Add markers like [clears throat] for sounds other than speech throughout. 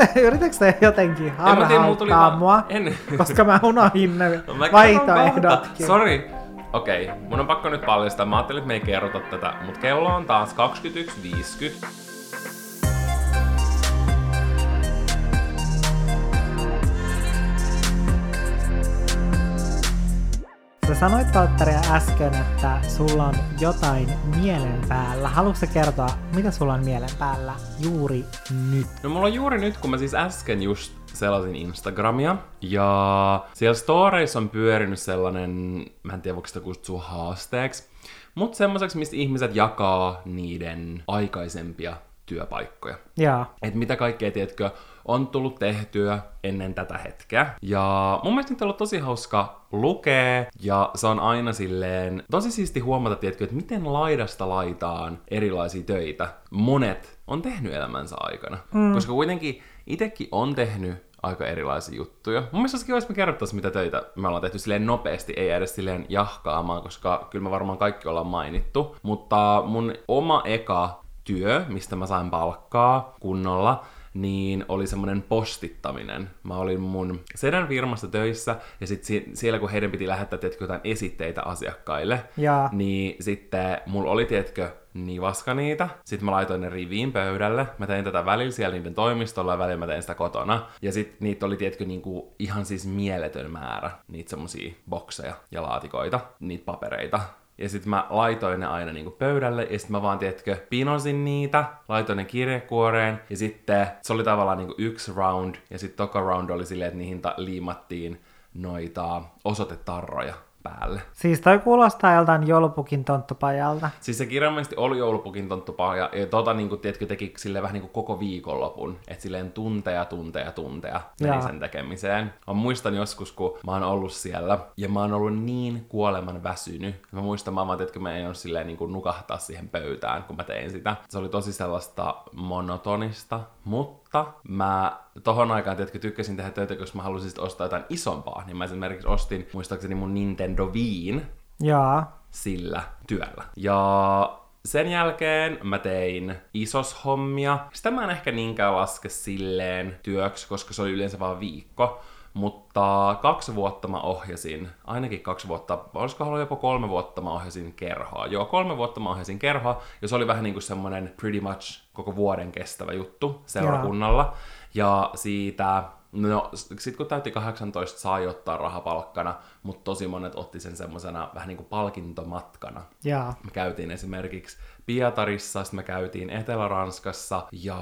yritä, yritätkö te jotenkin harhauttaa mua? En. Koska mä unohdin ne [laughs] No vaihtoehdotkin. Sori. Okei, okay, mun on pakko nyt paljastaa. Mä ajattelin, että me ei kerrota tätä, mutta kello on taas 21.50. Sä sanoit Valtteri äsken, että sulla on jotain mielen päällä. Haluatko kertoa, mitä sulla on mielen päällä juuri nyt? No mulla on juuri nyt, kun mä siis äsken just selasin Instagramia, ja siellä storeissa on pyörinyt sellainen, mä en tiedä voiko sitä kutsua haasteeksi, mutta semmoiseksi, mistä ihmiset jakaa niiden aikaisempia työpaikkoja. Jaa. että mitä kaikkea, tiedätkö, on tullut tehtyä ennen tätä hetkeä. Ja mun mielestä nyt on ollut tosi hauska lukea, ja se on aina silleen tosi siisti huomata, tiedätkö, että miten laidasta laitaan erilaisia töitä monet on tehnyt elämänsä aikana. Mm. Koska kuitenkin itekin on tehnyt aika erilaisia juttuja. Mun mielestä olisi kiva, jos me kerrottaisiin, mitä töitä me ollaan tehty silleen nopeasti, ei edes silleen jahkaamaan, koska kyllä me varmaan kaikki ollaan mainittu. Mutta mun oma eka työ, mistä mä sain palkkaa kunnolla, niin oli semmoinen postittaminen. Mä olin mun sedän firmassa töissä, ja sit si- siellä kun heidän piti lähettää, tiedätkö, jotain esitteitä asiakkaille, Jaa. niin sitten mulla oli, tiedätkö, nivaska niitä. Sitten mä laitoin ne riviin pöydälle. Mä tein tätä välillä siellä niiden toimistolla ja välillä mä tein sitä kotona. Ja sitten niitä oli, tiedätkö, niinku ihan siis mieletön määrä. Niitä semmosia bokseja ja laatikoita, niitä papereita. Ja sitten mä laitoin ne aina niinku pöydälle, ja sitten mä vaan, tiedätkö, pinosin niitä, laitoin ne kirjekuoreen, ja sitten se oli tavallaan niinku yksi round, ja sitten toka round oli silleen, että niihin ta- liimattiin noita osoitetarroja päälle. Siis toi kuulostaa joltain joulupukin tonttupajalta. Siis se kirjaimellisesti oli joulupukin tonttupa ja, tota niinku, tiedätkö, teki silleen vähän niinku koko viikonlopun. Että silleen tunteja, tunteja, tunteja meni Jaa. sen tekemiseen. Mä muistan joskus, kun mä oon ollut siellä ja mä oon ollut niin kuoleman väsynyt. Mä muistan, mä vaan, tiedätkö, mä en ole silleen niinku nukahtaa siihen pöytään, kun mä tein sitä. Se oli tosi sellaista monotonista, mutta mä tohon aikaan, tiedätkö, tykkäsin tehdä töitä, koska mä halusin ostaa jotain isompaa. Niin mä esimerkiksi ostin, muistaakseni mun Nintendo Wiin, Jaa. sillä työllä. Ja sen jälkeen mä tein isos hommia. Sitä mä en ehkä niinkään laske silleen työksi, koska se oli yleensä vaan viikko. Mutta kaksi vuotta mä ohjasin, ainakin kaksi vuotta, olisiko ollut jopa kolme vuotta mä ohjasin kerhoa. Joo, kolme vuotta mä ohjasin kerhoa, ja se oli vähän niin kuin semmonen pretty much koko vuoden kestävä juttu seurakunnalla. Ja siitä No, sit kun täytti 18, sai ottaa rahapalkkana, mutta tosi monet otti sen semmosena vähän niin kuin palkintomatkana. Jaa. Me käytiin esimerkiksi Pietarissa, sitten me käytiin Etelä-Ranskassa ja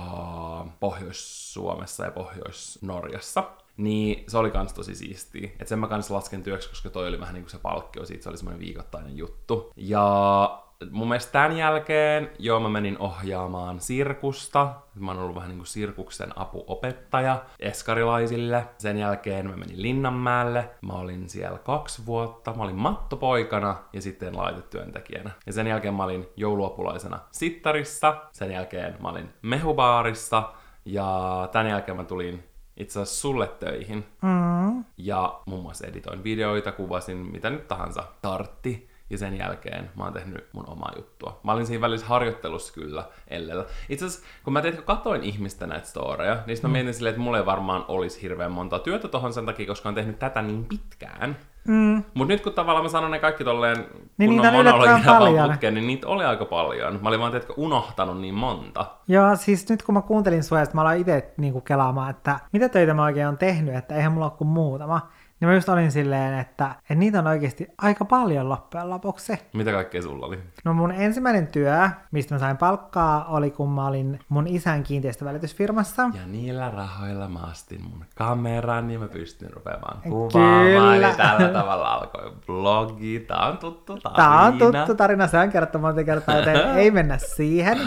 Pohjois-Suomessa ja Pohjois-Norjassa. Niin se oli kans tosi siistiä. Et sen mä kans lasken työksi, koska toi oli vähän niinku se palkkio siitä, se oli semmoinen viikoittainen juttu. Ja mun mielestä tämän jälkeen, joo, mä menin ohjaamaan sirkusta. Mä oon ollut vähän niinku sirkuksen apuopettaja eskarilaisille. Sen jälkeen mä menin Linnanmäelle. Mä olin siellä kaksi vuotta. Mä olin mattopoikana ja sitten laitetyöntekijänä. Ja sen jälkeen mä olin jouluapulaisena sittarissa. Sen jälkeen mä olin mehubaarissa. Ja tämän jälkeen mä tulin itse asiassa sulle töihin. Mm. Ja muun muassa editoin videoita, kuvasin mitä nyt tahansa tartti. Ja sen jälkeen mä oon tehnyt mun omaa juttua. Mä olin siinä välissä harjoittelussa kyllä ellellä. Itse asiassa, kun mä tein, katoin ihmistä näitä storeja, niin mä mietin silleen, että mulla ei varmaan olisi hirveän monta työtä tohon sen takia, koska on tehnyt tätä niin pitkään. Mm. Mutta nyt kun tavallaan mä sanon ne kaikki tolleen Niin kunnon niitä on yllättävän monologina vaan putkeen, niin niitä oli aika paljon. Mä olin vaan, tiedätkö, unohtanut niin monta. Joo, siis nyt kun mä kuuntelin sua, mä aloin itse niinku kelaamaan, että mitä töitä mä oikein on tehnyt, että eihän mulla ole kuin muutama. Niin mä just olin silleen, että, että niitä on oikeasti aika paljon loppujen lopuksi. Mitä kaikkea sulla oli? No mun ensimmäinen työ, mistä mä sain palkkaa, oli kun mä olin mun isän kiinteistövälitysfirmassa. Ja niillä rahoilla mä astin mun kameran ja mä pystyn rupeamaan Kyllä. kuvaamaan. Ja tällä tavalla alkoi blogi. Tää on tuttu tarina. Tää on tuttu tarina, se on kerrottu monta kertaa, joten [laughs] ei mennä siihen.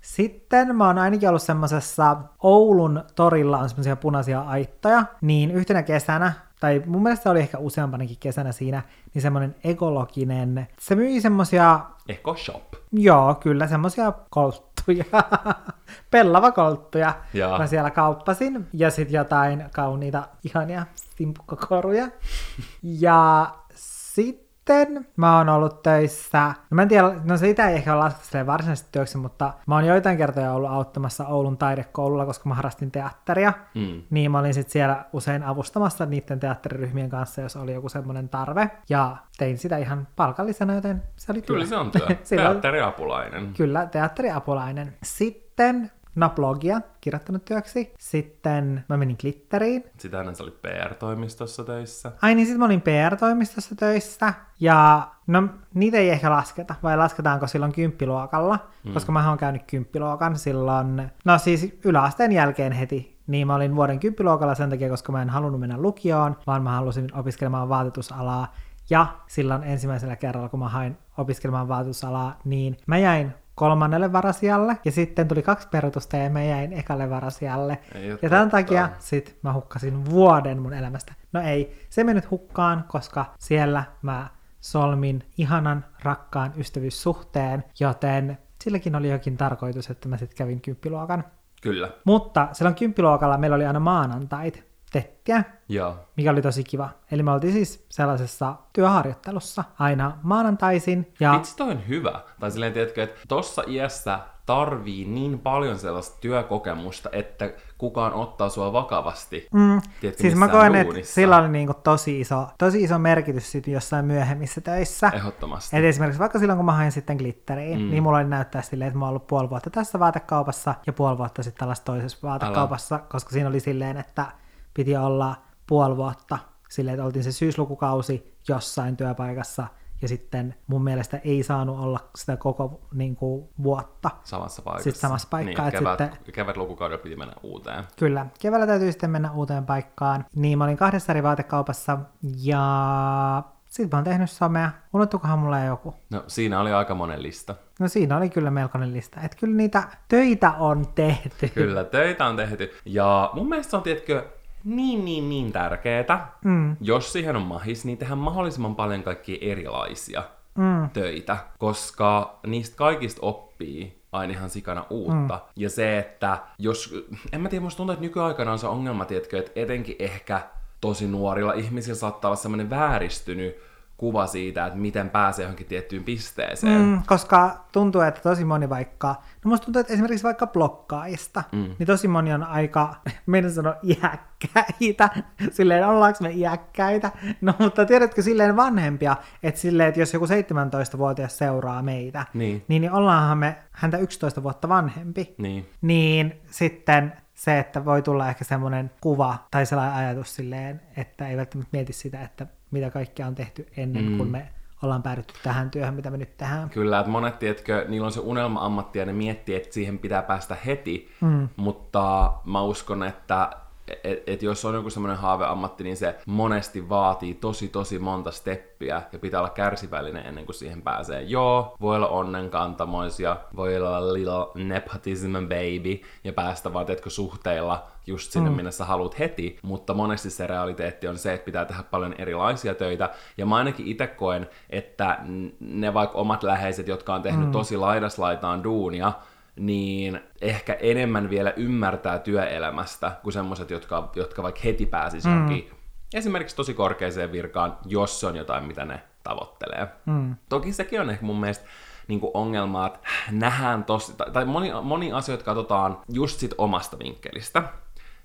Sitten mä oon ainakin ollut semmosessa Oulun torilla on semmoisia punaisia aittoja, niin yhtenä kesänä, tai mun mielestä oli ehkä useampanakin kesänä siinä, niin semmoinen ekologinen, se myi semmosia, Eco Shop. joo kyllä, semmosia kolttuja, [laughs] pellavakolttuja, Jaa. mä siellä kauppasin, ja sitten jotain kauniita, ihania simpukkakoruja. [laughs] ja sitten sitten mä oon ollut töissä, no mä en tiedä, no sitä ei ehkä ole laskettu varsinaisesti työksi, mutta mä oon joitain kertoja ollut auttamassa Oulun taidekoululla, koska mä harrastin teatteria, Mm. niin mä olin sitten siellä usein avustamassa niiden teatteriryhmien kanssa, jos oli joku semmoinen tarve, ja tein sitä ihan palkallisena, joten se oli Kyllä se on työ. [laughs] Teatteriapulainen. Kyllä, teatteriapulainen. Sitten, blogia, kirjoittanut työksi. Sitten mä menin glitteriin. Sitä ennen sä olit PR-toimistossa töissä. Ai niin, sit mä olin PR-toimistossa töissä. Ja no, niitä ei ehkä lasketa, vai lasketaanko silloin kymppiluokalla? Mm. Koska mä oon käynyt kymppiluokan silloin, no siis yläasteen jälkeen heti. Niin mä olin vuoden kymppiluokalla sen takia, koska mä en halunnut mennä lukioon, vaan mä halusin opiskelemaan vaatetusalaa. Ja silloin ensimmäisellä kerralla, kun mä hain opiskelemaan vaatetusalaa, niin mä jäin kolmannelle varasijalle, ja sitten tuli kaksi peruutusta, ja mä jäin ekalle varasijalle. Ei Ja tämän totta. takia sit mä hukkasin vuoden mun elämästä. No ei, se mennyt hukkaan, koska siellä mä solmin ihanan rakkaan ystävyyssuhteen, joten silläkin oli jokin tarkoitus, että mä sitten kävin kymppiluokan. Kyllä. Mutta silloin kymppiluokalla meillä oli aina maanantait tettiä, Joo. mikä oli tosi kiva. Eli me oltiin siis sellaisessa työharjoittelussa aina maanantaisin. Ja Vitsi toi on hyvä. Tai silleen, tiedätkö, että tossa iässä tarvii niin paljon sellaista työkokemusta, että kukaan ottaa sua vakavasti. Mm, Tiedätkö, siis mä koen, että sillä oli niinku tosi, iso, tosi iso merkitys sit jossain myöhemmissä töissä. Ehdottomasti. Et esimerkiksi vaikka silloin, kun mä hain sitten glitteriin, mm. niin mulla oli näyttää silleen, että mä oon ollut puoli vuotta tässä vaatekaupassa ja puoli vuotta sitten tällaisessa toisessa vaatekaupassa, koska siinä oli silleen, että piti olla puoli vuotta silleen, että oltiin se syyslukukausi jossain työpaikassa ja sitten mun mielestä ei saanut olla sitä koko niin kuin, vuotta. Samassa paikassa. Sitten samassa paikkaa, Niin, kevät, sitten- kevät lukukaudella piti mennä uuteen. Kyllä, keväällä täytyy sitten mennä uuteen paikkaan. Niin mä olin kahdessa eri vaatekaupassa ja sitten mä oon tehnyt somea. Unohtukohan mulla joku? No siinä oli aika monen lista. No siinä oli kyllä melkoinen lista. Että kyllä niitä töitä on tehty. Kyllä, töitä on tehty. Ja mun mielestä on, tiedätkö, niin, niin, niin tärkeetä. Mm. Jos siihen on mahis, niin tehdään mahdollisimman paljon kaikkia erilaisia Mm. töitä, koska niistä kaikista oppii aina ihan sikana uutta. Mm. Ja se, että jos, en mä tiedä, musta tuntuu, että nykyaikana on se ongelma, tiedätkö, että etenkin ehkä tosi nuorilla ihmisillä saattaa olla semmoinen vääristynyt kuva siitä, että miten pääsee johonkin tiettyyn pisteeseen. Mm, koska tuntuu, että tosi moni vaikka, no musta tuntuu, että esimerkiksi vaikka blokkaajista, mm. niin tosi moni on aika, meidän sanoa iäkkäitä, silleen ollaanko me iäkkäitä, no mutta tiedätkö silleen vanhempia, että silleen, että jos joku 17-vuotias seuraa meitä, Niin. niin, niin ollaanhan me häntä 11 vuotta vanhempi, Niin. niin sitten se, että voi tulla ehkä semmoinen kuva tai sellainen ajatus silleen, että ei välttämättä mieti sitä, että mitä kaikkea on tehty ennen mm. kuin me ollaan päädytty tähän työhön, mitä me nyt tehdään. Kyllä, että monet, tiedätkö, niillä on se unelma-ammatti ja ne miettii, että siihen pitää päästä heti, mm. mutta mä uskon, että et, et jos on joku semmoinen haaveammatti, niin se monesti vaatii tosi tosi monta steppiä ja pitää olla kärsivällinen ennen kuin siihen pääsee. Joo, voi olla onnenkantamoisia, voi olla little nepotism baby ja päästä vaan, teetkö, suhteilla just sinne, mm. minne sä haluat heti, mutta monesti se realiteetti on se, että pitää tehdä paljon erilaisia töitä, ja mä ainakin itse koen, että ne vaikka omat läheiset, jotka on tehnyt mm. tosi laidaslaitaan duunia, niin ehkä enemmän vielä ymmärtää työelämästä kuin semmoiset, jotka, jotka vaikka heti pääsisi mm. johonkin esimerkiksi tosi korkeaseen virkaan, jos se on jotain, mitä ne tavoittelee. Mm. Toki sekin on ehkä mun mielestä niin kuin ongelma, että nähdään tosi, tai, tai moni, moni asioita katsotaan just sit omasta vinkkelistä,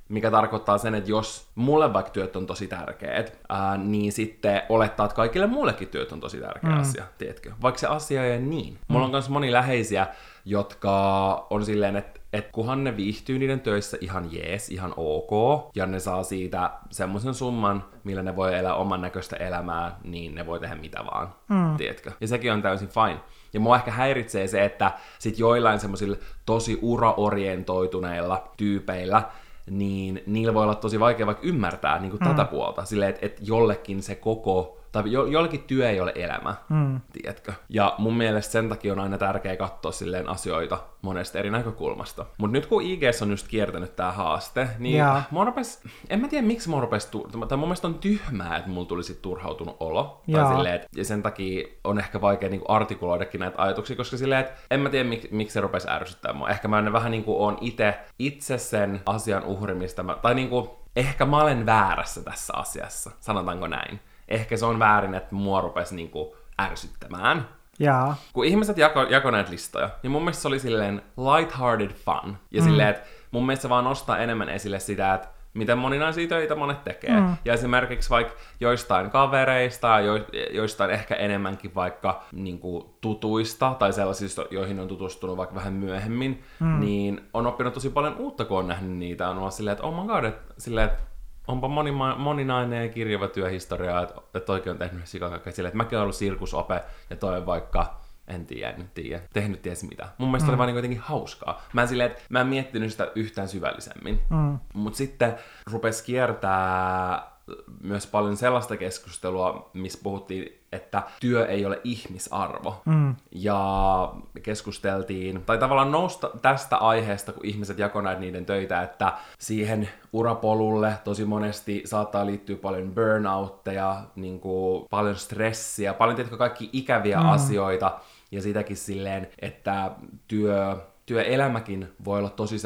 mikä tarkoittaa sen, että jos mulle vaikka työt on tosi tärkeät, ää, niin sitten olettaa, että kaikille muullekin työt on tosi tärkeä mm. asia, tiedätkö? Vaikka se asia ei ole niin. Mulla on myös moni läheisiä, jotka on silleen, että et kunhan ne viihtyy niiden töissä ihan jees, ihan ok, ja ne saa siitä semmoisen summan, millä ne voi elää oman näköistä elämää, niin ne voi tehdä mitä vaan, mm. tiedätkö? Ja sekin on täysin fine. Ja mua ehkä häiritsee se, että sit joillain semmoisilla tosi uraorientoituneilla tyypeillä, niin niillä voi olla tosi vaikea vaikka ymmärtää niin kuin mm. tätä puolta, silleen, että, että jollekin se koko, tai jo, jollekin työ ei ole elämä, mm. tiedätkö? Ja mun mielestä sen takia on aina tärkeää katsoa silleen asioita monesta eri näkökulmasta. Mutta nyt kun IGS on just kiertänyt tää haaste, niin Jaa. mua rupes, en mä tiedä miksi mua rupes, tu- tai mun mielestä on tyhmää, että mulla tuli sit turhautunut olo. Jaa. Tai silleen, et, ja sen takia on ehkä vaikea niinku artikuloidakin näitä ajatuksia, koska silleen, että en mä tiedä mik, miksi se rupesi ärsyttää mua. Ehkä mä en vähän niinku on itse, itse sen asian uhri, mistä mä, tai niinku, ehkä mä olen väärässä tässä asiassa, sanotaanko näin. Ehkä se on väärin, että mua rupesi niinku ärsyttämään. Jaa. Kun ihmiset jako, jako näitä listoja, niin mun mielestä se oli silleen light-hearted fun. Ja mm. silleen, että mun mielestä se vaan nostaa enemmän esille sitä, että miten moninaisia töitä monet tekee. Mm. Ja esimerkiksi vaikka joistain kavereista, jo, joistain ehkä enemmänkin vaikka niin kuin, tutuista tai sellaisista, joihin on tutustunut vaikka vähän myöhemmin, mm. niin on oppinut tosi paljon uutta, kun on nähnyt niitä. On vaan silleen, että oh my god, että, silleen, että onpa moni, moninainen ja kirjava työhistoria, että, että oikein on tehnyt sikakakka silleen, että mäkin olen ollut sirkusope ja toi vaikka en tiedä, en tiedä, tehnyt ties mitä. Mun mielestä mm. oli vaan niin jotenkin hauskaa. Mä en, silleen, että mä en miettinyt sitä yhtään syvällisemmin. Mm. Mutta sitten rupesi kiertää myös paljon sellaista keskustelua, missä puhuttiin, että työ ei ole ihmisarvo. Mm. Ja keskusteltiin, tai tavallaan nousta tästä aiheesta, kun ihmiset jakoivat niiden töitä, että siihen urapolulle tosi monesti saattaa liittyä paljon burnoutteja, niin kuin paljon stressiä, paljon tietysti kaikki ikäviä mm. asioita, ja sitäkin silleen, että työ, työelämäkin voi olla tosi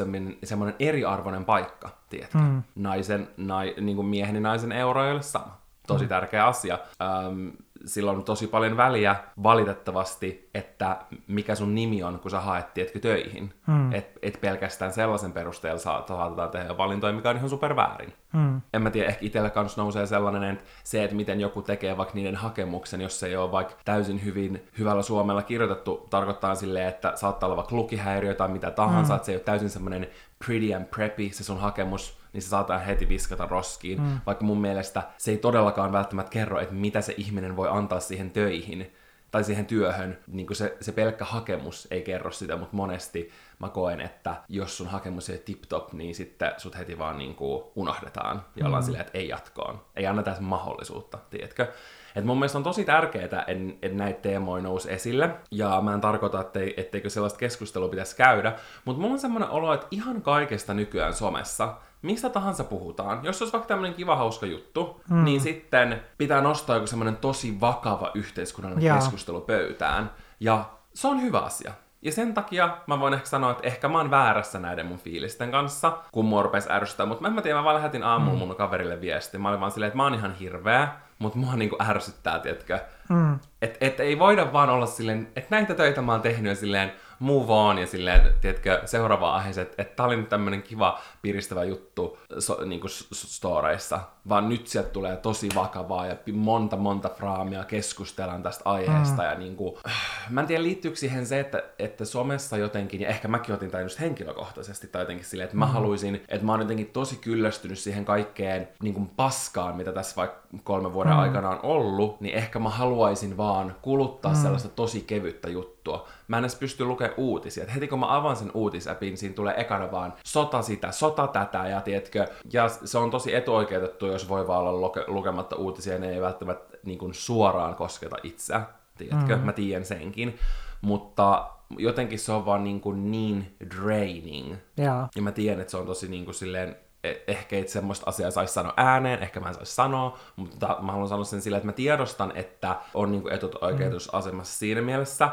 semmoinen eriarvoinen paikka, tiedätkö? Mm. Naisen, nai, niin kuin miehen ja naisen euro ei ole sama. Tosi mm. tärkeä asia. Öm, sillä on tosi paljon väliä valitettavasti, että mikä sun nimi on, kun sä haet, tiedätkö, töihin. Hmm. Et, et pelkästään sellaisen perusteella saatetaan tehdä valintoja, mikä on ihan super väärin. Hmm. En mä tiedä, ehkä itsellä kanssa nousee sellainen, että se, että miten joku tekee vaikka niiden hakemuksen, jos se ei ole vaikka täysin hyvin hyvällä suomella kirjoitettu, tarkoittaa silleen, että saattaa olla vaikka lukihäiriö tai mitä tahansa, hmm. että se ei ole täysin semmoinen pretty and preppy se sun hakemus, niin se saattaa heti viskata roskiin. Mm. Vaikka mun mielestä se ei todellakaan välttämättä kerro, että mitä se ihminen voi antaa siihen töihin tai siihen työhön. Niin kuin se, se pelkkä hakemus ei kerro sitä, mutta monesti mä koen, että jos sun hakemus ei tip-top, niin sitten sut heti vaan niin kuin unohdetaan. Ja ollaan mm. silleen, että ei jatkoon. Ei anneta mahdollisuutta, tiedätkö? Et mun mielestä on tosi tärkeää, että et näitä teemoja nousi esille, ja mä en tarkoita, ettei, etteikö sellaista keskustelua pitäisi käydä, mutta mulla on semmoinen olo, että ihan kaikesta nykyään somessa, mistä tahansa puhutaan, jos olisi vaikka tämmöinen kiva hauska juttu, mm. niin sitten pitää nostaa joku semmoinen tosi vakava yhteiskunnallinen Jaa. keskustelu pöytään, ja se on hyvä asia. Ja sen takia mä voin ehkä sanoa, että ehkä mä oon väärässä näiden mun fiilisten kanssa, kun mua rupesi ärsyttää. Mutta mä en tiedä, mä vaan lähetin aamulla mm. mun kaverille viesti. Mä olin vaan silleen, että mä oon ihan hirveä, mutta mua niinku ärsyttää, tiedätkö. Mm. Että et ei voida vaan olla silleen, että näitä töitä mä oon tehnyt ja silleen, move on ja silleen, tiedätkö, seuraava aihe, että, että tää oli nyt tämmönen kiva, piristävä juttu so, niin kuin storeissa, vaan nyt sieltä tulee tosi vakavaa ja monta monta fraamia keskustellaan tästä aiheesta mm. ja niin kuin, mä en tiedä liittyykö siihen se, että, että somessa jotenkin, ja ehkä mäkin otin tämän just henkilökohtaisesti tai jotenkin silleen, että mä mm. haluaisin, että mä oon jotenkin tosi kyllästynyt siihen kaikkeen niin kuin paskaan, mitä tässä vaikka kolme vuoden mm. aikana on ollut, niin ehkä mä haluaisin vaan kuluttaa mm. sellaista tosi kevyttä juttua. Mä en edes pysty lukemaan uutisia. Et heti kun mä avaan sen uutisäpin, siinä tulee ekana vaan sota sitä, sota tätä, ja tiedätkö, ja se on tosi etuoikeutettu, jos voi vaan olla luke- lukematta uutisia, ne ei välttämättä niin kuin suoraan kosketa itseä, tiedätkö, mm. mä tiedän senkin, mutta jotenkin se on vaan niin, kuin niin draining. Ja. ja mä tiedän, että se on tosi niin kuin silleen E, ehkä ei semmoista asiaa saisi sanoa ääneen, ehkä mä en saisi sanoa, mutta mä haluan sanoa sen sillä, että mä tiedostan, että on niin etuoikeutusasemassa mm. siinä mielessä,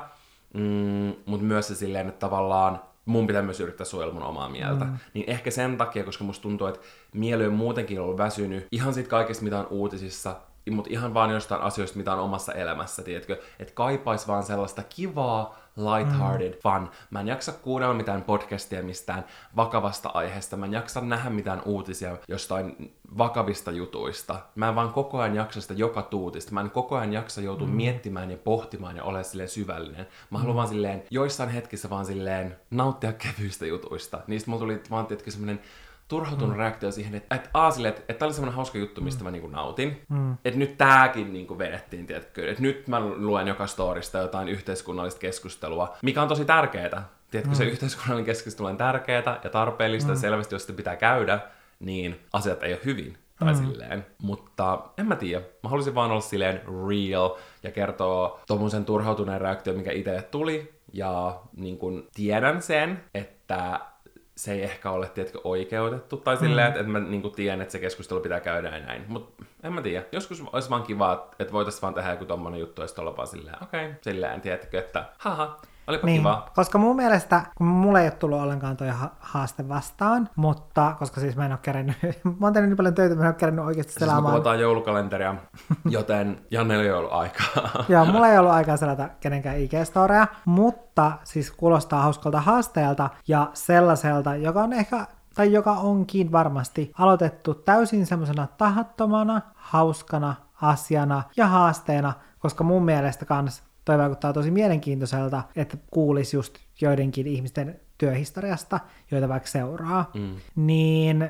mm, mutta myös se silleen, että tavallaan mun pitää myös yrittää suojella mun omaa mieltä. Mm. Niin ehkä sen takia, koska musta tuntuu, että mieli on muutenkin ollut väsynyt ihan siitä kaikesta, mitä on uutisissa, mutta ihan vaan jostain asioista, mitä on omassa elämässä, tiedätkö? Että kaipais vaan sellaista kivaa, lighthearted mm. fun. Mä en jaksa kuunnella mitään podcastia mistään vakavasta aiheesta. Mä en jaksa nähdä mitään uutisia jostain vakavista jutuista. Mä en vaan koko ajan jaksa sitä joka tuutista. Mä en koko ajan jaksa joutua mm. miettimään ja pohtimaan ja olla silleen syvällinen. Mä haluan mm. vaan silleen joissain hetkissä vaan silleen nauttia kevyistä jutuista. Niistä mulla tuli vaan tietenkin semmonen turhautunut mm. reaktio siihen, että, että, a, sille, että, että tämä oli semmoinen hauska juttu, mistä mm. mä niin kuin nautin. Mm. Että nyt tääkin niin kuin vedettiin, tiedätkö, että nyt mä luen joka storista jotain yhteiskunnallista keskustelua, mikä on tosi tärkeää. Tiedätkö, mm. se yhteiskunnallinen keskustelu on tärkeää ja tarpeellista, mm. ja selvästi jos sitä pitää käydä, niin asiat ei ole hyvin. Tai mm. silleen. Mutta en mä tiedä. Mä haluaisin vaan olla silleen real ja kertoa tuommoisen turhautuneen reaktion, mikä itselle tuli. Ja niin kun tiedän sen, että se ei ehkä ole, tiedätkö, oikeutettu, tai silleen, mm. että, että mä niin kuin, tiedän, että se keskustelu pitää käydä ja näin. Mutta En mä tiedä. Joskus olisi vaan kiva, että voitaisiin vaan tehdä joku tommonen juttu, ja sitten olla vaan silleen, okei, okay, silleen, tiedätkö, että haha, olipa Niin, kiva. koska mun mielestä, kun mulle ei ole tullut ollenkaan toi ha- haaste vastaan, mutta koska siis mä en ole kerennyt, [laughs] mä oon tehnyt niin paljon töitä, mä en ole kerennyt oikeasti Siis me selaamaan. puhutaan joulukalenteria, [laughs] joten Jannella ei ollut aikaa. [laughs] Joo, mulla ei ollut aikaa selata kenenkään IG-storeja, mutta siis kuulostaa hauskalta haasteelta ja sellaiselta, joka on ehkä tai joka onkin varmasti aloitettu täysin semmoisena tahattomana, hauskana asiana ja haasteena, koska mun mielestä kans toi vaikuttaa tosi mielenkiintoiselta, että kuulisi just joidenkin ihmisten työhistoriasta, joita vaikka seuraa, mm. niin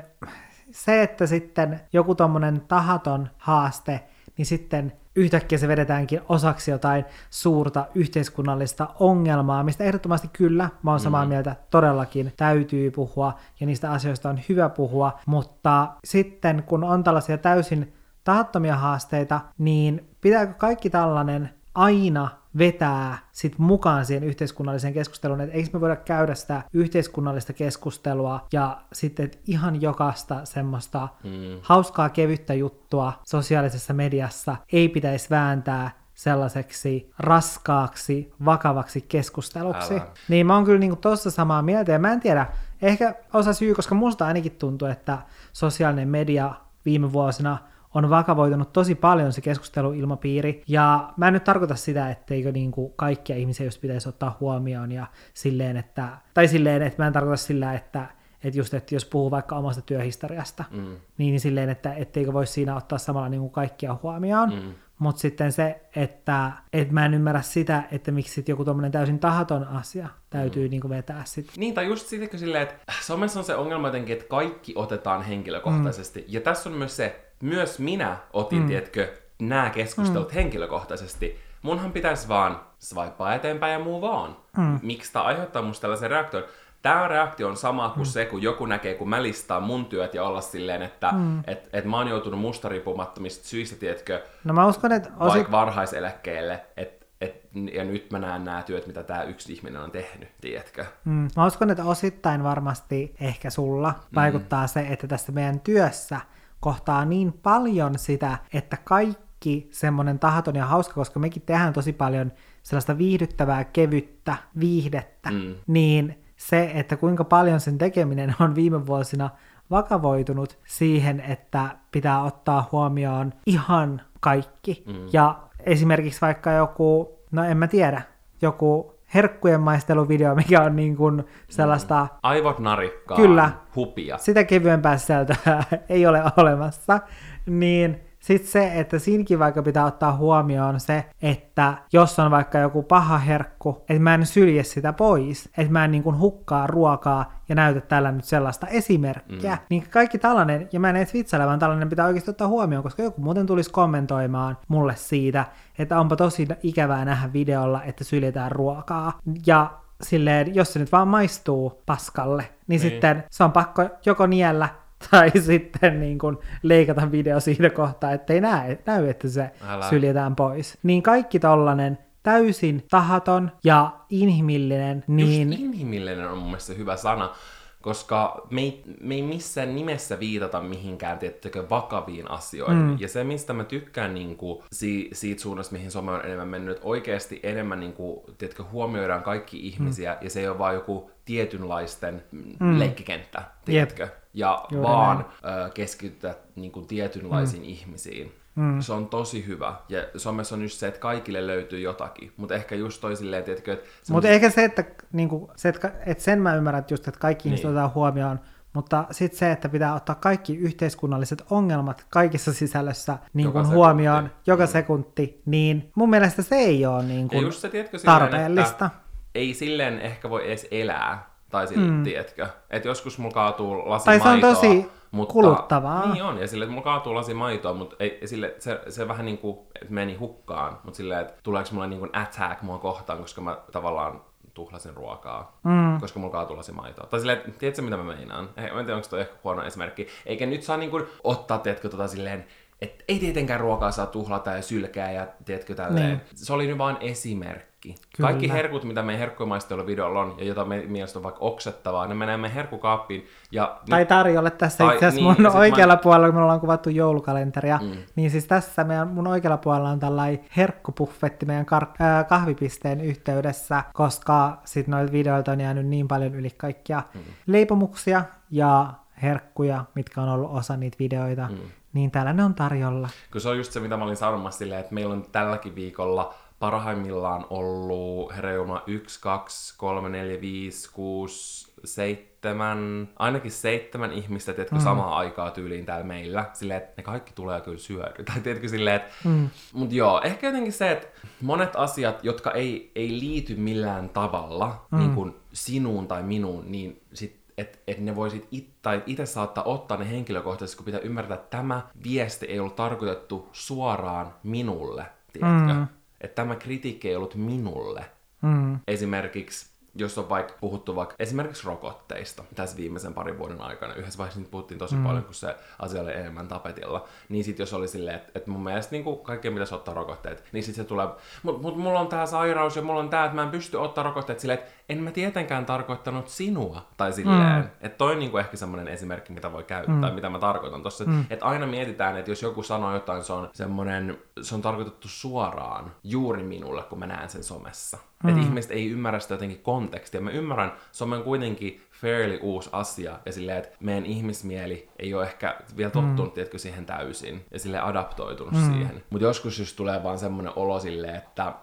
se, että sitten joku tommonen tahaton haaste, niin sitten yhtäkkiä se vedetäänkin osaksi jotain suurta yhteiskunnallista ongelmaa, mistä ehdottomasti kyllä, mä oon samaa mm. mieltä, todellakin täytyy puhua, ja niistä asioista on hyvä puhua, mutta sitten kun on tällaisia täysin tahattomia haasteita, niin pitääkö kaikki tällainen aina vetää sit mukaan siihen yhteiskunnalliseen keskusteluun, että eikö me voida käydä sitä yhteiskunnallista keskustelua ja sitten että ihan jokaista semmoista mm. hauskaa kevyttä juttua sosiaalisessa mediassa ei pitäisi vääntää sellaiseksi raskaaksi, vakavaksi keskusteluksi. Älä. Niin mä oon kyllä niinku tossa samaa mieltä ja mä en tiedä, ehkä osa syy, koska musta ainakin tuntuu, että sosiaalinen media viime vuosina on vakavoitunut tosi paljon se keskusteluilmapiiri, ja mä en nyt tarkoita sitä, etteikö niin kuin kaikkia ihmisiä just pitäisi ottaa huomioon, ja silleen, että, tai silleen, että mä en tarkoita sillä, että, että just, että jos puhuu vaikka omasta työhistoriasta, mm. niin, niin silleen, että etteikö voisi siinä ottaa samalla niin kuin kaikkia huomioon, mm. mutta sitten se, että, että mä en ymmärrä sitä, että miksi sit joku tommonen täysin tahaton asia täytyy mm. niin kuin vetää sit. Niin, tai just siitäkö silleen, että somessa on se ongelma jotenkin, että kaikki otetaan henkilökohtaisesti. Mm. Ja tässä on myös se, myös minä otin, mm. tiedätkö, nämä keskustelut mm. henkilökohtaisesti. Munhan pitäisi vaan swipea eteenpäin ja muu vaan. Mm. Miksi tämä aiheuttaa musta tällaisen reaktion? Tämä reaktio on sama kuin mm. se, kun joku näkee, kun mä listaan mun työt ja olla silleen, että mm. et, et mä oon joutunut mustariippumattomista syistä, tiedätkö, no mä uskon, että osi... vaikka varhaiseläkkeelle, että et, ja nyt mä näen nämä työt, mitä tämä yksi ihminen on tehnyt, tiedätkö? Mm, mä uskon, että osittain varmasti ehkä sulla vaikuttaa mm. se, että tässä meidän työssä kohtaa niin paljon sitä, että kaikki semmoinen tahaton ja hauska, koska mekin tehdään tosi paljon sellaista viihdyttävää, kevyttä viihdettä, mm. niin se, että kuinka paljon sen tekeminen on viime vuosina vakavoitunut siihen, että pitää ottaa huomioon ihan kaikki. Mm. Ja esimerkiksi vaikka joku, no en mä tiedä, joku herkkujen maisteluvideo, mikä on niin kuin sellaista... Mm. Aivot narikkaa, kyllä, hupia. Sitä kevyempää sisältöä [laughs] ei ole olemassa, niin sitten se, että siinäkin vaikka pitää ottaa huomioon se, että jos on vaikka joku paha herkku, että mä en sylje sitä pois, että mä en niin kuin hukkaa ruokaa ja näytä tällä nyt sellaista esimerkkiä, mm. niin kaikki tällainen, ja mä en edes vitsaile, vaan tällainen pitää oikeasti ottaa huomioon, koska joku muuten tulisi kommentoimaan mulle siitä, että onpa tosi ikävää nähdä videolla, että syljetään ruokaa, ja silleen, jos se nyt vaan maistuu paskalle, niin, niin. sitten se on pakko joko niellä tai [laughs] sitten niin kuin leikata video siinä kohtaa, ettei näe, näy, että se Älä. syljetään pois. Niin kaikki tollanen täysin tahaton ja inhimillinen. Niin... Just inhimillinen on mun mielestä hyvä sana, koska me ei, me ei missään nimessä viitata mihinkään, tiettäkö, vakaviin asioihin. Mm. Ja se, mistä mä tykkään niin kuin, si, siitä suunnasta, mihin some on enemmän mennyt, oikeasti enemmän niin kuin, tiettäkö, huomioidaan kaikki ihmisiä, mm. ja se ei ole vaan joku tietynlaisten mm. leikkikenttä, tiedätkö? Yep. Ja Juuri vaan näin. keskitytä niin kuin, tietynlaisiin mm. ihmisiin. Mm. Se on tosi hyvä. Ja somessa on just se, että kaikille löytyy jotakin. Mutta ehkä just toi silleen, tiedätkö, että... Mutta ehkä se, että, niinku, se, että, että sen mä ymmärrän, että just, että kaikki niin. ihmiset otetaan huomioon, mutta sitten se, että pitää ottaa kaikki yhteiskunnalliset ongelmat kaikissa sisällössä niin joka huomioon sekunti. joka mm. sekunti, niin mun mielestä se ei ole niin kuin just se, tiedätkö, silleen, tarpeellista. ei silleen ehkä voi edes elää, tai silleen, mm. tiedätkö, että joskus mulla kaatuu lasi tai se on tosi mutta, kuluttavaa. Niin on, ja sille, että mulla kaatuu lasi maitoa, mutta ei, sille, se, se vähän niin kuin, että meni hukkaan, mutta silleen, että tuleeko mulle niin kuin attack mua kohtaan, koska mä tavallaan tuhlasin ruokaa, mm. koska mulla kaatuu lasi maitoa. Tai silleen, tiedätkö mitä mä meinaan? Eh, mä en tiedä, onko toi ehkä huono esimerkki. Eikä nyt saa niin kuin ottaa, tiedätkö, tota silleen, että ei tietenkään ruokaa saa tuhlata ja sylkää ja tiedätkö tälleen. Niin. Se oli nyt vaan esimerkki kaikki. Kyllä. Kaikki herkut, mitä meidän herkkumaistelun videolla on, ja jota me mielestä on vaikka oksettavaa, ne menee meidän herkkukaappiin. Ja Tai tarjolle tässä Tai itse asiassa niin, mun oikealla mä- puolella, kun me ollaan kuvattu joulukalenteria, Mm. niin siis tässä meidän, mun oikealla puolella on tällainen herkkupuffetti meidän kar- äh, kahvipisteen yhteydessä, koska sit noilta videoilta on jäänyt niin paljon yli kaikkia Mm. leipomuksia ja herkkuja, mitkä on ollut osa niitä videoita, Mm. niin täällä ne on tarjolla. Kun se on just se, mitä mä olin sanomassa silleen, että meillä on tälläkin viikolla parhaimmillaan ollut hereuma 1, 2, 3, 4, 5, 6, 7, ainakin seitsemän ihmistä, tiedätkö, mm. samaa aikaa tyyliin täällä meillä. Silleen, että ne kaikki tulee kyllä syödä. Tai [laughs] tiedätkö silleen, että... Mm. Mut joo, ehkä jotenkin se, että monet asiat, jotka ei, ei liity millään tavalla mm. niin kuin sinuun tai minuun, niin sit että et ne voisit it, tai itse saattaa ottaa ne henkilökohtaisesti, kun pitää ymmärtää, että tämä viesti ei ollut tarkoitettu suoraan minulle, tiedätkö? Mm. Että tämä kritiikki ei ollut minulle. Mm. Esimerkiksi, jos on vaikka puhuttu vaikka esimerkiksi rokotteista tässä viimeisen parin vuoden aikana, yhdessä vaiheessa niitä puhuttiin tosi mm. paljon, kun se asia oli enemmän tapetilla, niin sitten jos oli silleen, että, että mun mielestä niin kaikkien pitäisi ottaa rokotteet, niin sitten se tulee, mutta mut, mulla on tämä sairaus ja mulla on tämä, että mä en pysty ottaa rokotteet silleen, että en mä tietenkään tarkoittanut sinua, tai silleen, mm. että toi on niin kuin ehkä semmoinen esimerkki, mitä voi käyttää, mm. mitä mä tarkoitan tossa, mm. että aina mietitään, että jos joku sanoo jotain, se on semmoinen, se on tarkoitettu suoraan juuri minulle, kun mä näen sen somessa. Mm. Että ihmiset ei ymmärrä sitä jotenkin kontekstia. Mä ymmärrän, some on kuitenkin fairly uusi asia, ja silleen, että meidän ihmismieli ei ole ehkä vielä tottunut, mm. tiedätkö, siihen täysin, ja sille adaptoitunut mm. siihen. Mutta joskus just tulee vaan semmoinen olo silleen, että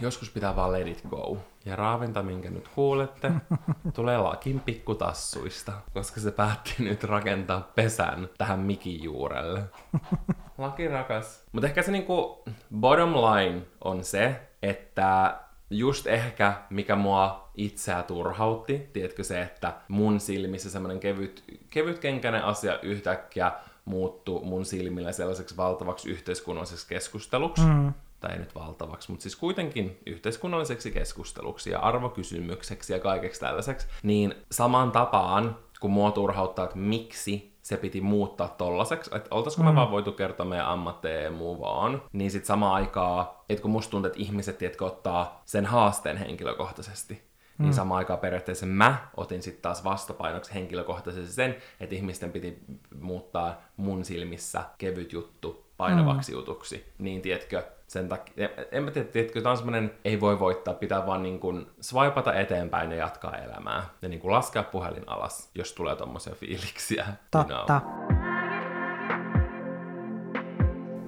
joskus pitää vaan let it go. Ja raavinta, minkä nyt kuulette, [laughs] tulee lakin pikkutassuista, koska se päätti nyt rakentaa pesän tähän mikin juurelle. [laughs] Laki rakas. Mutta ehkä se niinku bottom line on se, että just ehkä mikä mua itseä turhautti, tiedätkö se, että mun silmissä semmoinen kevyt, kevytkenkäinen asia yhtäkkiä muuttui mun silmillä sellaiseksi valtavaksi yhteiskunnalliseksi keskusteluksi. Mm. Tai ei nyt valtavaksi, mutta siis kuitenkin yhteiskunnalliseksi keskusteluksi ja arvokysymykseksi ja kaikeksi tällaiseksi. Niin samaan tapaan, kun mua turhauttaa, että miksi se piti muuttaa tollaseksi, että oltaisiko mm. me vaan voitu kertoa meidän ammatteja ja muu vaan, niin sitten samaan aikaan, että kun musta tuntuu, että ihmiset, tiedätkö, ottaa sen haasteen henkilökohtaisesti, mm. niin samaan aikaan periaatteessa mä otin sitten taas vastapainoksi henkilökohtaisesti sen, että ihmisten piti muuttaa mun silmissä kevyt juttu painavaksi mm. jutuksi, niin tiedätkö, sen takia, en mä tiedä, tiedätkö, tämä on semmoinen, ei voi voittaa, pitää vaan niin kuin swipata eteenpäin ja jatkaa elämää. Ja niin kuin laskea puhelin alas, jos tulee tommosia fiiliksiä. Totta.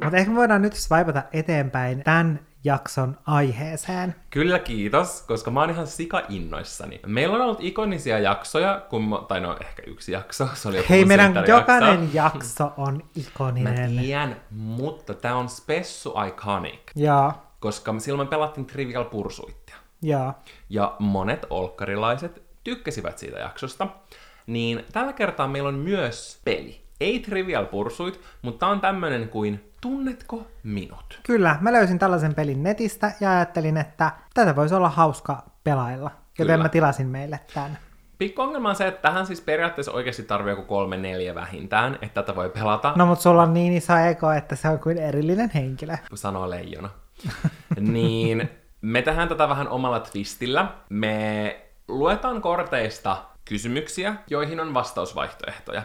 Mutta ehkä voidaan nyt swipata eteenpäin tämän jakson aiheeseen. Kyllä kiitos, koska mä oon ihan sika innoissani. Meillä on ollut ikonisia jaksoja, kun mä, tai no ehkä yksi jakso, se oli joku Hei, meidän jokainen jakso on Mä ikoninen. tiedän, mutta tää on spessu iconic, Joo, koska me silloin pelattiin Trivial Pursuittia. joo. Ja monet olkkarilaiset tykkäsivät siitä jaksosta. Niin tällä kertaa meillä on myös peli. Ei Trivial Pursuit, mutta on tämmönen kuin Tunnetko minut? Kyllä, mä löysin tällaisen pelin netistä ja ajattelin, että tätä voisi olla hauska pelailla. Joten Kyllä. mä tilasin meille tämän. Pikku ongelma on se, että tähän siis periaatteessa oikeasti tarvii joku kolme neljä vähintään, että tätä voi pelata. No mut sulla on niin iso ego, että se on kuin erillinen henkilö. sanoo leijona. [laughs] niin me tehdään tätä vähän omalla twistillä. Me luetaan korteista kysymyksiä, joihin on vastausvaihtoehtoja.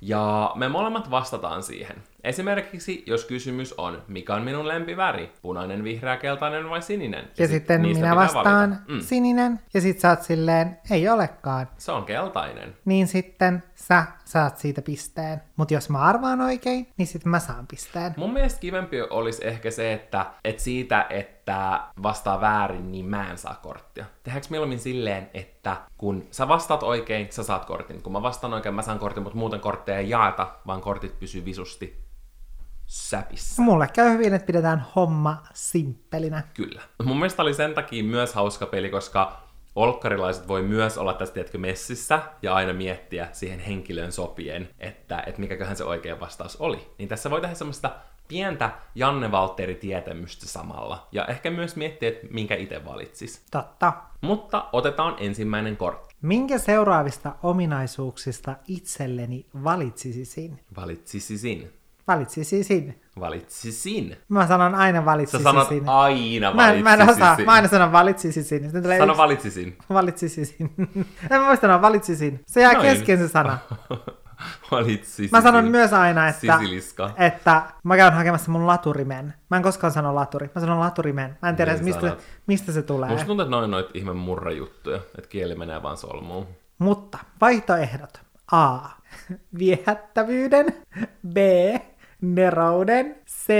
Ja me molemmat vastataan siihen. Esimerkiksi, jos kysymys on, mikä on minun lempiväri, punainen, vihreä, keltainen vai sininen? Ja sit sitten minä vastaan valita. Mm, sininen, ja sit sä oot silleen, ei olekaan. se on keltainen. Niin sitten sä saat siitä pisteen. Mut jos mä arvaan oikein, niin sitten mä saan pisteen. Mun mielestä kivempi olisi ehkä se, että, että siitä, että vastaa väärin, niin mä en saa korttia. Tehdäänkö mieluummin silleen, että kun sä vastaat oikein, sä saat kortin. Kun mä vastaan oikein, mä saan kortin, mutta muuten kortteja ei jaeta, vaan kortit pysyy visusti säpissä. Mulle käy hyvin, että pidetään homma simppelinä. Kyllä. Mun mielestä oli sen takia myös hauska peli, koska olkkarilaiset voi myös olla tässä, tiedätkö, messissä ja aina miettiä siihen henkilöön sopien, että, että mikäköhän se oikea vastaus oli. Niin tässä voi tehdä semmoista pientä Janne Valtteri-tietämystä samalla. Ja ehkä myös miettiä, että minkä itse valitsis. Totta. Mutta otetaan ensimmäinen kortti. Minkä seuraavista ominaisuuksista itselleni valitsisisin? Valitsisisin. Valitsisin. Valitsisin. Mä sanon aina Sä valitsisin. sanot aina Mä, en- mä en osaa, valitsisin. mä aina sanon valitsisin. Sitten tulee Sano yksi- valitsisin. [laughs] Valitsisin. [laughs] en mä voi sanoa valitsisin. Se jää Noin. kesken se sana. [laughs] valitsisin. Mä sanon myös aina, että, Sisiliska. että mä käyn hakemassa mun laturimen. Mä en koskaan sano laturi. Mä sanon laturimen. Mä en tiedä, Niin mistä, mistä se tulee. Musta tuntuu, että noin noit ihme murrajuttuja, että kieli menee vaan solmuun. Mutta vaihtoehdot. A. Viehättävyyden. B. Nerouden. C.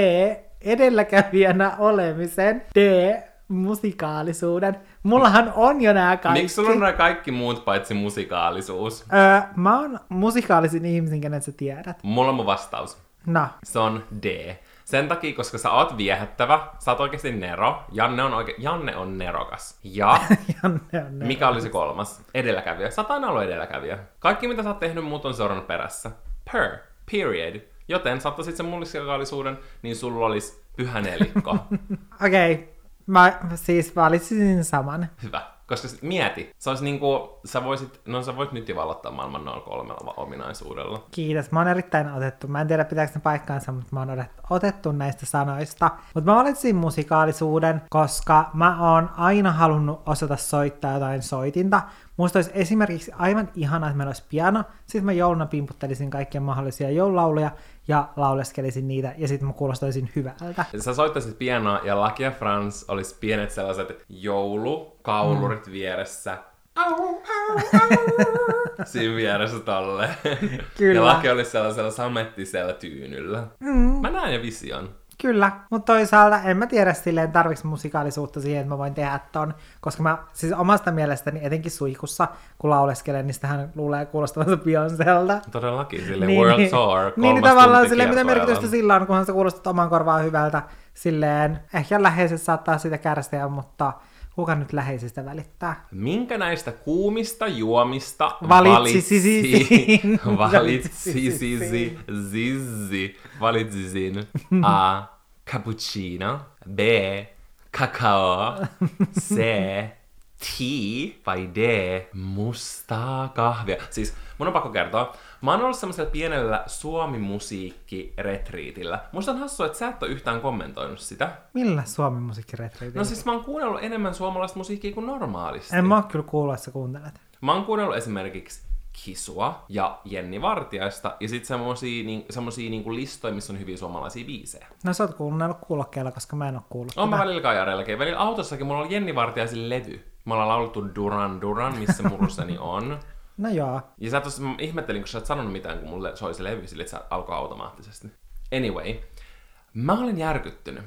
Edelläkävijänä olemisen. D. Musikaalisuuden. Mullahan on jo nämä kaikki. Miksi sulla on nämä kaikki muut paitsi musikaalisuus? Öö, mä oon musikaalisin ihmisen, kenet sä tiedät. Mulla on mun vastaus. No, Se on D. Sen takia, koska sä oot viehättävä, sä oot oikeasti nero, Janne on, oike- Janne on nerokas. Ja [laughs] Janne on ne. mikä oli se kolmas? Edelläkävijä. Sä oot aina ollut edelläkävijä. Kaikki mitä sä oot tehnyt, muut on seurannut perässä. Per. Period. Joten sä ottaisit sen mullistikaalisuuden, niin sulla olisi pyhä nelikko. [laughs] Okei, okay. mä siis valitsisin saman. Hyvä. Koska mieti, se olisi niinku, sä voisit, no sä voit nyt jo vallottaa maailman noilla kolmella ominaisuudella. Kiitos, mä oon erittäin otettu. Mä en tiedä pitääkö ne paikkaansa, mutta mä oon otettu näistä sanoista. Mutta mä valitsin musikaalisuuden, koska mä oon aina halunnut osata soittaa jotain soitinta. Musta olisi esimerkiksi aivan ihana, että meillä olisi piano. Sitten mä jouluna pimputtelisin kaikkia mahdollisia joululauluja ja lauleskelisin niitä ja sitten mä kuulostaisin hyvältä. Sä soittaisit pianoa ja Lucky ja Franz olisi pienet sellaiset joulukaulurit mm. vieressä. Au, au, au. [laughs] Siinä vieressä tolle. Kyllä. Ja Lucky olisi sellaisella samettisella tyynyllä. Mm. Mä näen jo vision. Kyllä, mutta toisaalta en mä tiedä silleen tarviks musikaalisuutta siihen, että mä voin tehdä ton, koska mä siis omasta mielestäni etenkin suihkussa, kun lauleskelen, niin sitähän luulee kuulostavansa Beyoncélta. Todellakin, sille World Tour, niin, niin tavallaan silleen, mitä merkitystä sillä on, kunhan se kuulostaa oman korvaan hyvältä. Silleen, ehkä läheiset saattaa siitä kärsiä, mutta kuka nyt läheisistä välittää? Minkä näistä kuumista juomista Valitsisin. valitsisi, [laughs] zizzi, valitsisin A. Cappuccino, B. Kakao, C. Tea vai D. Mustaa kahvia. Siis mun on pakko kertoa, mä oon ollut semmoisella pienellä suomi-musiikki-retriitillä. Musta on hassua, että sä et ole yhtään kommentoinut sitä. Millä Suomen musiikkiretriitillä? No siis mä oon kuunnellut enemmän suomalaista musiikkia kuin normaalisti. en mä oo kyllä kuullut, että sä kuuntelet. Mä oon kuunnellut esimerkiksi Kisua ja Jenni Vartiaista, ja sitten semmosia, niin, semmosia niinku listoja, missä on hyviä suomalaisia biisejä. No sä oot kuunnellut kuulokkeella, koska mä en oo kuullut. Oon mä välillä kajareillakin. Välillä autossakin mulla on Jenni Vartiaisen levy. Me ollaan laulettu Duran Duran, missä murussani on. No joo. Ja sä tos, ihmettelin, kun sä et sanonut mitään, kun mulle soi se levy, sille, että se alkoi automaattisesti. Anyway, mä olin järkyttynyt.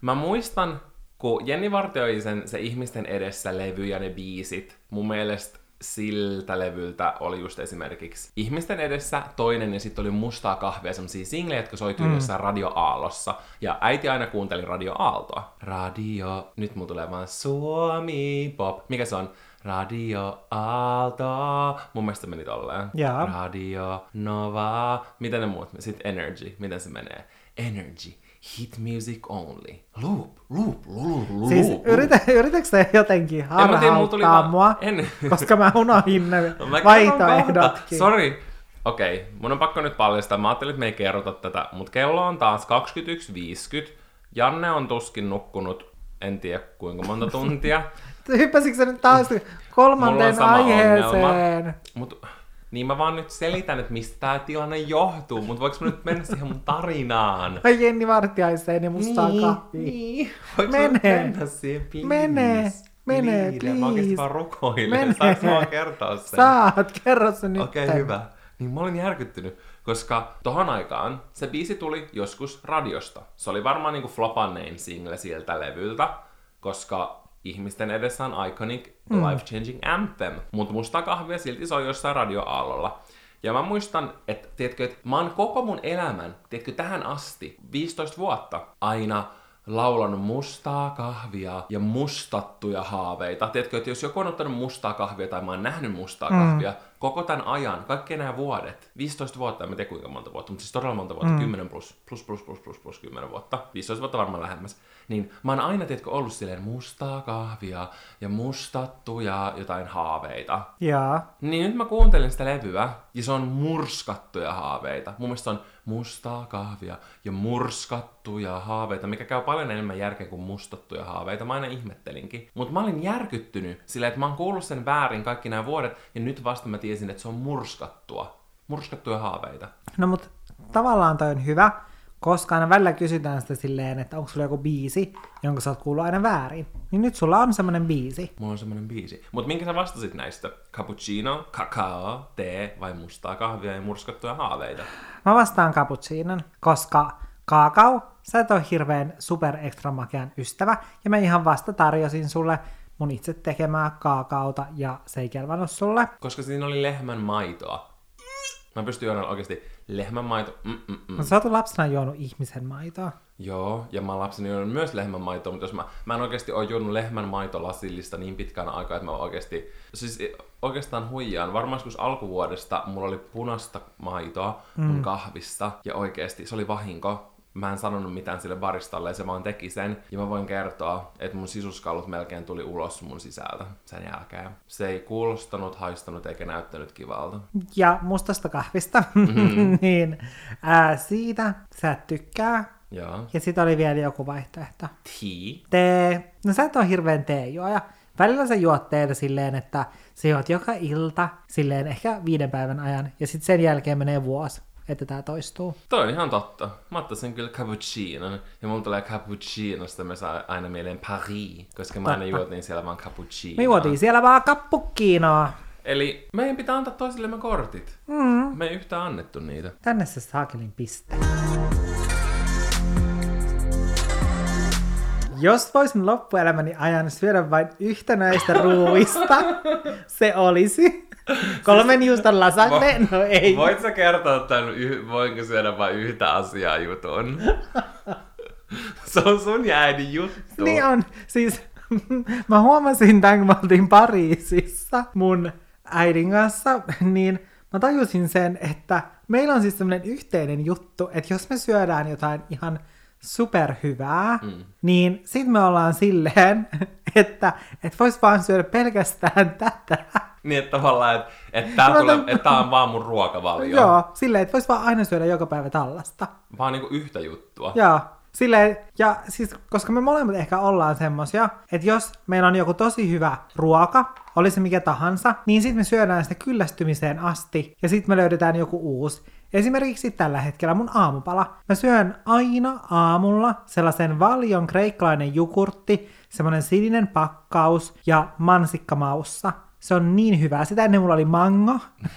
Mä muistan, kun Jenni Vartioisen se ihmisten edessä levy ja ne biisit, mun mielestä siltä levyltä oli just esimerkiksi Ihmisten edessä toinen ja sitten oli mustaa kahvia, semmosia singlejä, jotka soitui mm. jossain Radio Aallossa. Ja äiti aina kuunteli Radio Aaltoa. Radio, nyt mulla tulee vaan Suomi Pop. Mikä se on? Radio Aalto. Mun mielestä meni tolleen. Jaa. Radio Nova. Miten ne muut? Sitten Energy. Miten se menee? Energy. Hit music only. Loop, loop, loop, loop. Siis yritä, yritätkö sä jotenkin harhauttaa mua, en. koska mä unohdin ne [laughs] No, vaihtoehdotkin. Sori. Okei, mun on pakko nyt paljastaa. Mä ajattelin, että me ei kerrota tätä, mutta kello on taas 21.50. Janne on tuskin nukkunut, en tiedä kuinka monta [laughs] tuntia. [laughs] Hyppäsitkö sä nyt taas kolmanteen aiheeseen? Mut, niin mä vaan nyt selitän, että mistä tää tilanne johtuu, mutta voiko mä nyt mennä siihen mun tarinaan? Ai Jenni Vartiaiseen ja mustaa niin, kahvia. niin. Voiko Mene. mennä siihen, please? Mene. Mene, Please. Mä oikeesti vaan rukoilen. Mene. Saanko mä kertoa sen? Saat, kerro se nyt. Okei, okay, hyvä. Niin mä olin järkyttynyt, koska tohon aikaan se biisi tuli joskus radiosta. Se oli varmaan niinku flopannein single siltä levyltä, koska ihmisten edessä on iconic mm. life-changing anthem. Mutta musta kahvia silti soi jossain radioaallolla. Ja mä muistan, että, tiedätkö, että mä oon koko mun elämän, tiedätkö, tähän asti, 15 vuotta, aina laulanut mustaa kahvia ja mustattuja haaveita. Tiedätkö, että jos joku on ottanut mustaa kahvia tai mä oon nähnyt mustaa kahvia, koko tämän ajan, kaikki nämä vuodet, 15 vuotta, en tiedä kuinka monta vuotta, mutta siis todella monta vuotta, mm. 10 plus, plus, plus, plus, plus, plus 10 vuotta, 15 vuotta varmaan lähemmäs, niin mä oon aina, tiedätkö, ollut silleen mustaa kahvia ja mustattuja jotain haaveita. Jaa. Niin nyt mä kuuntelin sitä levyä, ja se on murskattuja haaveita. Mun mielestä se on mustaa kahvia ja murskattuja haaveita, mikä käy paljon enemmän järkeä kuin mustattuja haaveita. Mä aina ihmettelinkin. Mutta mä olin järkyttynyt sillä, että mä oon kuullut sen väärin kaikki nämä vuodet, ja nyt vasta mä tiesin, että se on murskattua. Murskattuja haaveita. No mut tavallaan toi on hyvä, koska aina välillä kysytään sitä silleen, että onko sulla joku biisi, jonka sä oot kuullut aina väärin. Niin nyt sulla on semmonen biisi. Mulla on semmonen biisi. Mutta minkä sä vastasit näistä? Cappuccino, kakao, tee vai mustaa kahvia ja murskattuja haaveita? Mä vastaan cappuccinon, koska kaakao, sä et ole hirveän super extra makean ystävä, ja mä ihan vasta tarjosin sulle mun itse tekemää kaakaota, ja se ei kelvannut sulle. Koska siinä oli lehmän maitoa. Mä pystyn oikeasti lehmän maito. Mm, mm, mm. No, sä oot lapsena juonut ihmisen maitoa. Joo, ja mä oon lapseni juonut myös lehmän maitoa, mutta jos mä, mä en oikeasti ole juonut lehmän maitolasillista niin pitkään aikaa, että mä oikeasti, siis oikeastaan huijaan. Varmaan joskus alkuvuodesta mulla oli punasta maitoa mun mm. kahvissa, ja oikeasti se oli vahinko. Mä en sanonut mitään sille baristalle, ja se vaan teki sen. Ja mä voin kertoa, että mun sisuskallut melkein tuli ulos mun sisältä sen jälkeen. Se ei kuulostanut, haistanut eikä näyttänyt kivalta. Ja mustasta kahvista, mm-hmm. [laughs] niin ää, siitä sä et tykkää. Joo. Ja sitten oli vielä joku vaihtoehto. Tea. Tee. No sä et ole hirveän teejuoja. Välillä sä juot teetä silleen, että sä juot joka ilta, silleen ehkä viiden päivän ajan, ja sitten sen jälkeen menee vuosi, että tämä toistuu. Toi on ihan totta. Mä ottaisin kyllä cappuccinon, ja mulla tulee cappuccinosta me saa aina mieleen Paris, koska mä aina juotin siellä vaan cappuccino. Me juotiin siellä vaan kappukkiinoa. Eli meidän pitää antaa toisillemme kortit. Mm. Me ei yhtään annettu niitä. Tänne se saakelin piste. Jos voisin loppuelämäni ajan syödä vain yhtä näistä ruuista, [laughs] se olisi kolmen juuston lasagne. No ei. Voit sä kertoa tämän, yh- voinko syödä vain yhtä asiaa jutun? Se on sun ja äidin juttu. Niin on. Siis [laughs] mä huomasin tämän, kun me oltiin Pariisissa mun äidin kanssa, niin mä tajusin sen, että meillä on siis semmoinen yhteinen juttu, että jos me syödään jotain ihan superhyvää, mm. niin sit me ollaan silleen, [laughs] että et vois vaan syödä pelkästään tätä. Niin, että tavallaan, että, että, tää Mä tulee, että tää on vaan mun ruokavalio. Joo, silleen, että vois vaan aina syödä joka päivä tällaista. Vaan niinku yhtä juttua. Joo, silleen, ja siis, koska me molemmat ehkä ollaan semmosia, että jos meillä on joku tosi hyvä ruoka, oli se mikä tahansa, niin sitten me syödään sitä kyllästymiseen asti, ja sitten me löydetään joku uusi. Esimerkiksi tällä hetkellä mun aamupala. Mä syön aina aamulla sellaisen valion kreikkalainen jogurtti, semmonen sininen pakkaus ja mansikkamaussa. Se on niin hyvää. Sitä ennen mulla oli mango. [laughs]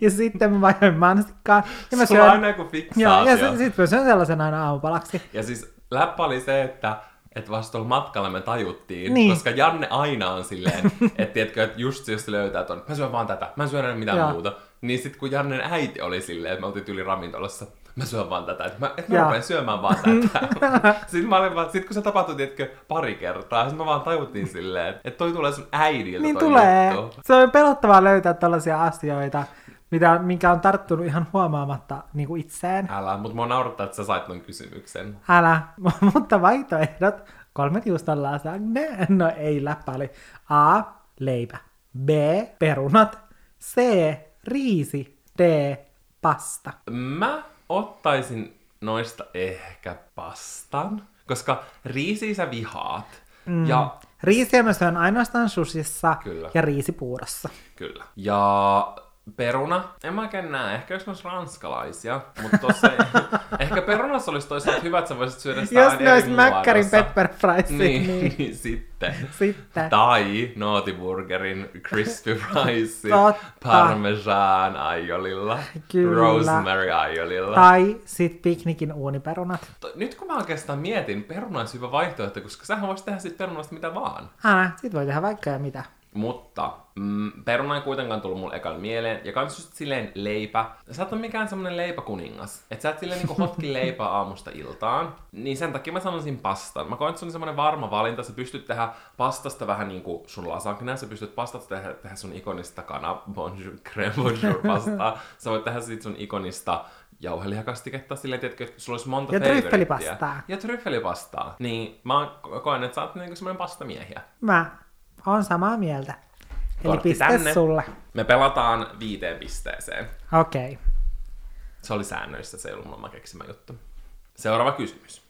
Ja sitten mä vaihdoin mansikkaa. Ja mä on aina joku Joo, fiksaatio. ja sitten sit mä syön sellaisen aina aamupalaksi. Ja siis läppä oli se, että että vasta tuolla matkalla me tajuttiin, Niin. koska Janne aina on silleen, [laughs] että tiedätkö, että just jos löytää ton, mä syön vaan tätä, mä en syö enää mitään Joo. muuta. Niin sit kun Jannen äiti oli silleen, että me oltiin yli ravintolassa, mä syön vaan tätä, että mä, että mä rupean syömään vaan tätä. [laughs] sitten mä olin vaan, sit kun se tapahtui, tiedätkö, pari kertaa, sitten me vaan tajuttiin silleen, että toi tulee sun äidiltä Niin toi tulee. juttu. Se on pelottavaa löytää tällaisia asioita, mitä, minkä on tarttunut ihan huomaamatta niin kuin itseen. Älä, mutta mua naurattaa, että sä sait ton kysymyksen. Älä, [laughs] mutta vaihtoehdot, kolme juuston lasagne, no ei läppä oli A, leipä, B, perunat, C, riisi, D, pasta. Mä ottaisin noista ehkä pastan, koska riisiä sä vihaat. Mm. Ja Riisiä mä syön ainoastaan susissa Kyllä. ja riisipuurossa. Kyllä. Ja peruna, en mä oikein näe, ehkä jos ne olisi ranskalaisia, mutta tossa ei, [laughs] ehkä perunassa olisi toisaalta hyvä, että sä voisit syödä sitä Jos ne olisi mäkkärin pepper fries, Niin, niin, niin. [laughs] sitten. sitten. Tai Nootiburgerin crispy [laughs] Totta. parmesan aiolilla, Kyllä. rosemary aiolilla. Tai sit piknikin uuniperunat. Nyt kun mä oikeastaan mietin, peruna olisi hyvä vaihtoehto, koska sähän voisit tehdä siitä perunasta mitä vaan. Älä, sit voi tehdä vaikka ja mitä. Mutta mm, peruna ei kuitenkaan tullut mulle ekalla mieleen. Ja kans just silleen leipä. Sä et ole mikään semmonen leipäkuningas. Et sä et silleen niinku hotki [laughs] leipää aamusta iltaan. Niin sen takia mä sanoisin pastan. Mä koen, että se on semmonen varma valinta. Sä pystyt tehdä pastasta vähän niinku sun lasagne. Sä pystyt pastasta tehdä, tehdä sun ikonista kana bonjour, crème bonjour pastaa. [laughs] Sä voit tehdä sit sun ikonista jauhelihakastiketta silleen, tiedätkö, että sulla olisi monta Ja tryffelipastaa. Ja tryffelipastaa. Niin mä koen, että sä oot niinku semmoinen pastamiehiä. Mä oon samaa mieltä. Eli Kortti piste tänne. sulle. Me pelataan viiteen pisteeseen. Okei. Okay. Se oli säännöissä, se ei ollut mulla keksimä juttu. Seuraava kysymys.